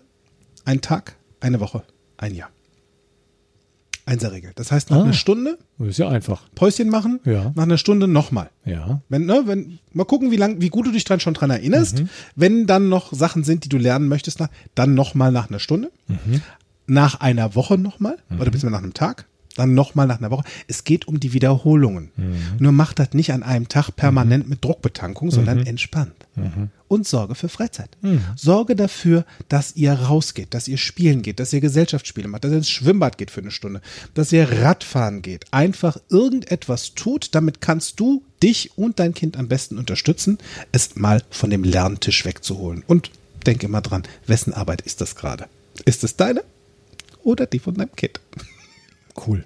ein Tag, eine Woche, ein Jahr. Einserregel. Das heißt, nach Ah. einer Stunde Das ist ja einfach. Päuschen machen, Ja. nach einer Stunde nochmal. Ja. Wenn, ne, wenn, mal gucken, wie lang, wie gut du dich dran schon dran erinnerst. Mhm. Wenn dann noch Sachen sind, die du lernen möchtest, dann nochmal nach einer Stunde. Mhm. Nach einer Woche nochmal. Oder beziehungsweise nach einem Tag. Dann nochmal nach einer Woche. Es geht um die Wiederholungen. Mhm. Nur mach das nicht an einem Tag permanent mit Druckbetankung, sondern Mhm. entspannt. Und sorge für Freizeit. Sorge dafür, dass ihr rausgeht, dass ihr spielen geht, dass ihr Gesellschaftsspiele macht, dass ihr ins Schwimmbad geht für eine Stunde, dass ihr Radfahren geht. Einfach irgendetwas tut, damit kannst du dich und dein Kind am besten unterstützen, es mal von dem Lerntisch wegzuholen. Und denk immer dran, wessen Arbeit ist das gerade? Ist es deine oder die von deinem Kind? Cool.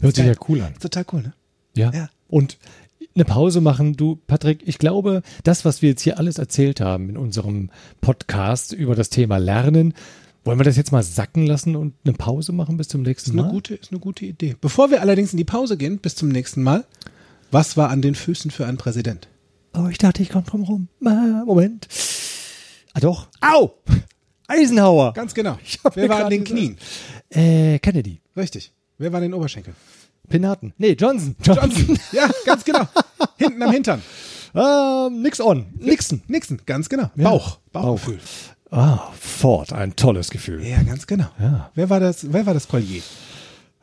Hört sich ja cool an. Total cool, ne? Ja. Ja. Und eine Pause machen, du, Patrick, ich glaube, das, was wir jetzt hier alles erzählt haben in unserem Podcast über das Thema Lernen, wollen wir das jetzt mal sacken lassen und eine Pause machen bis zum nächsten Ist Mal? eine gute, ist eine gute Idee. Bevor wir allerdings in die Pause gehen, bis zum nächsten Mal, was war an den Füßen für einen Präsident? Oh, ich dachte, ich komme drum rum. Moment. Ah, doch. Au! Eisenhower. Ganz genau. Wer war an den. Knien? Äh, Kennedy. Richtig. Wer war an den Oberschenkeln? Penaten. Nee, Johnson. Johnson. ja, ganz genau. Hinten am Hintern. Ähm, nix on. Nixon. Nixon, ganz genau. Bauch. Bauchgefühl. Ah, Ford. Ein tolles Gefühl. Ja, ganz genau. Ja. Wer war das, wer war das Collier?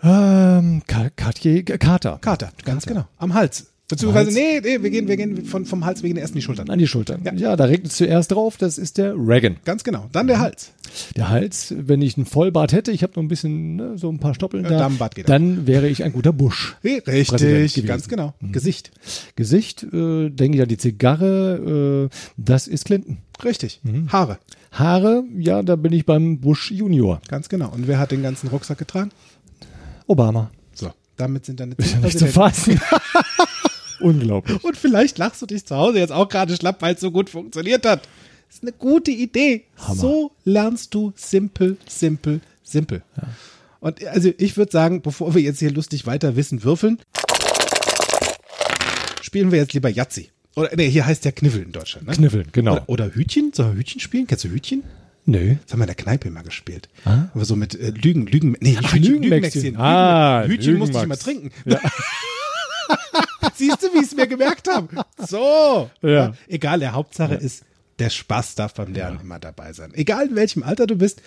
Ähm, Cartier, Carter. Carter, ganz genau. Am Hals. Beziehungsweise, nee, nee, wir gehen, wir gehen von, vom Hals, wir gehen erst in die Schultern. An die Schultern. Ja. Ja, da regnet es zuerst drauf, das ist der Reagan. Ganz genau. Dann der Hals. Der Hals, wenn ich einen Vollbart hätte, ich habe noch ein bisschen, ne, so ein paar Stoppeln Ja, da, dann wäre ich ein guter Busch. Richtig, ganz genau. Mhm. Gesicht. Gesicht, äh, denke ich an die Zigarre, äh, das ist Clinton. Richtig. Mhm. Haare. Haare, ja, da bin ich beim Bush Junior. Ganz genau. Und wer hat den ganzen Rucksack getragen? Obama. So, damit sind zehn ja nicht zu fassen. Unglaublich. Und vielleicht lachst du dich zu Hause jetzt auch gerade schlapp, weil es so gut funktioniert hat. Das ist eine gute Idee. Hammer. So lernst du simpel, simpel, simpel. Und also ich würde sagen, bevor wir jetzt hier lustig weiter Wissen würfeln, spielen wir jetzt lieber Yazzi. Oder nee, hier heißt ja Kniffel in Deutschland. Ne? Kniffeln, genau. Oder, oder Hütchen? Sollen wir Hütchen spielen? Kennst du Hütchen? Nö. Das haben wir in der Kneipe immer gespielt. Ah. Aber so mit äh, Lügen, Lügen, nee, Ach, Hütchen, Lügenmäxchen. Ah, Lügen- Hütchen musste ich immer trinken. Siehst du, wie ich es mir gemerkt habe? So. Ja. Egal, der Hauptsache ist, der Spaß darf beim Lernen immer dabei sein. Egal in welchem Alter du bist,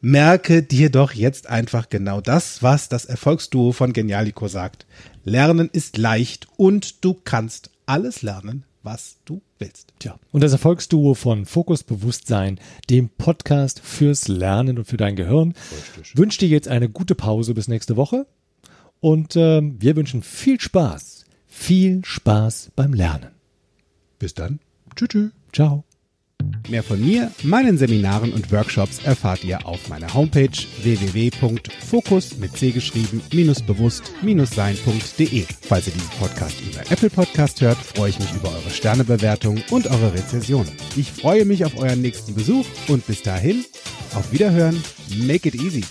merke dir doch jetzt einfach genau das, was das Erfolgsduo von Genialico sagt. Lernen ist leicht und du kannst alles lernen, was du willst. Tja. Und das Erfolgsduo von Fokus Bewusstsein, dem Podcast fürs Lernen und für dein Gehirn, wünscht dir jetzt eine gute Pause bis nächste Woche. Und ähm, wir wünschen viel Spaß. Viel Spaß beim Lernen. Bis dann. Tschüss. tschüss. Ciao. Mehr von mir, meinen Seminaren und Workshops erfahrt ihr auf meiner Homepage www.fokus mit C geschrieben minus bewusst minus sein.de. Falls ihr diesen Podcast über Apple Podcast hört, freue ich mich über eure Sternebewertung und eure Rezension. Ich freue mich auf euren nächsten Besuch und bis dahin auf Wiederhören. Make it easy.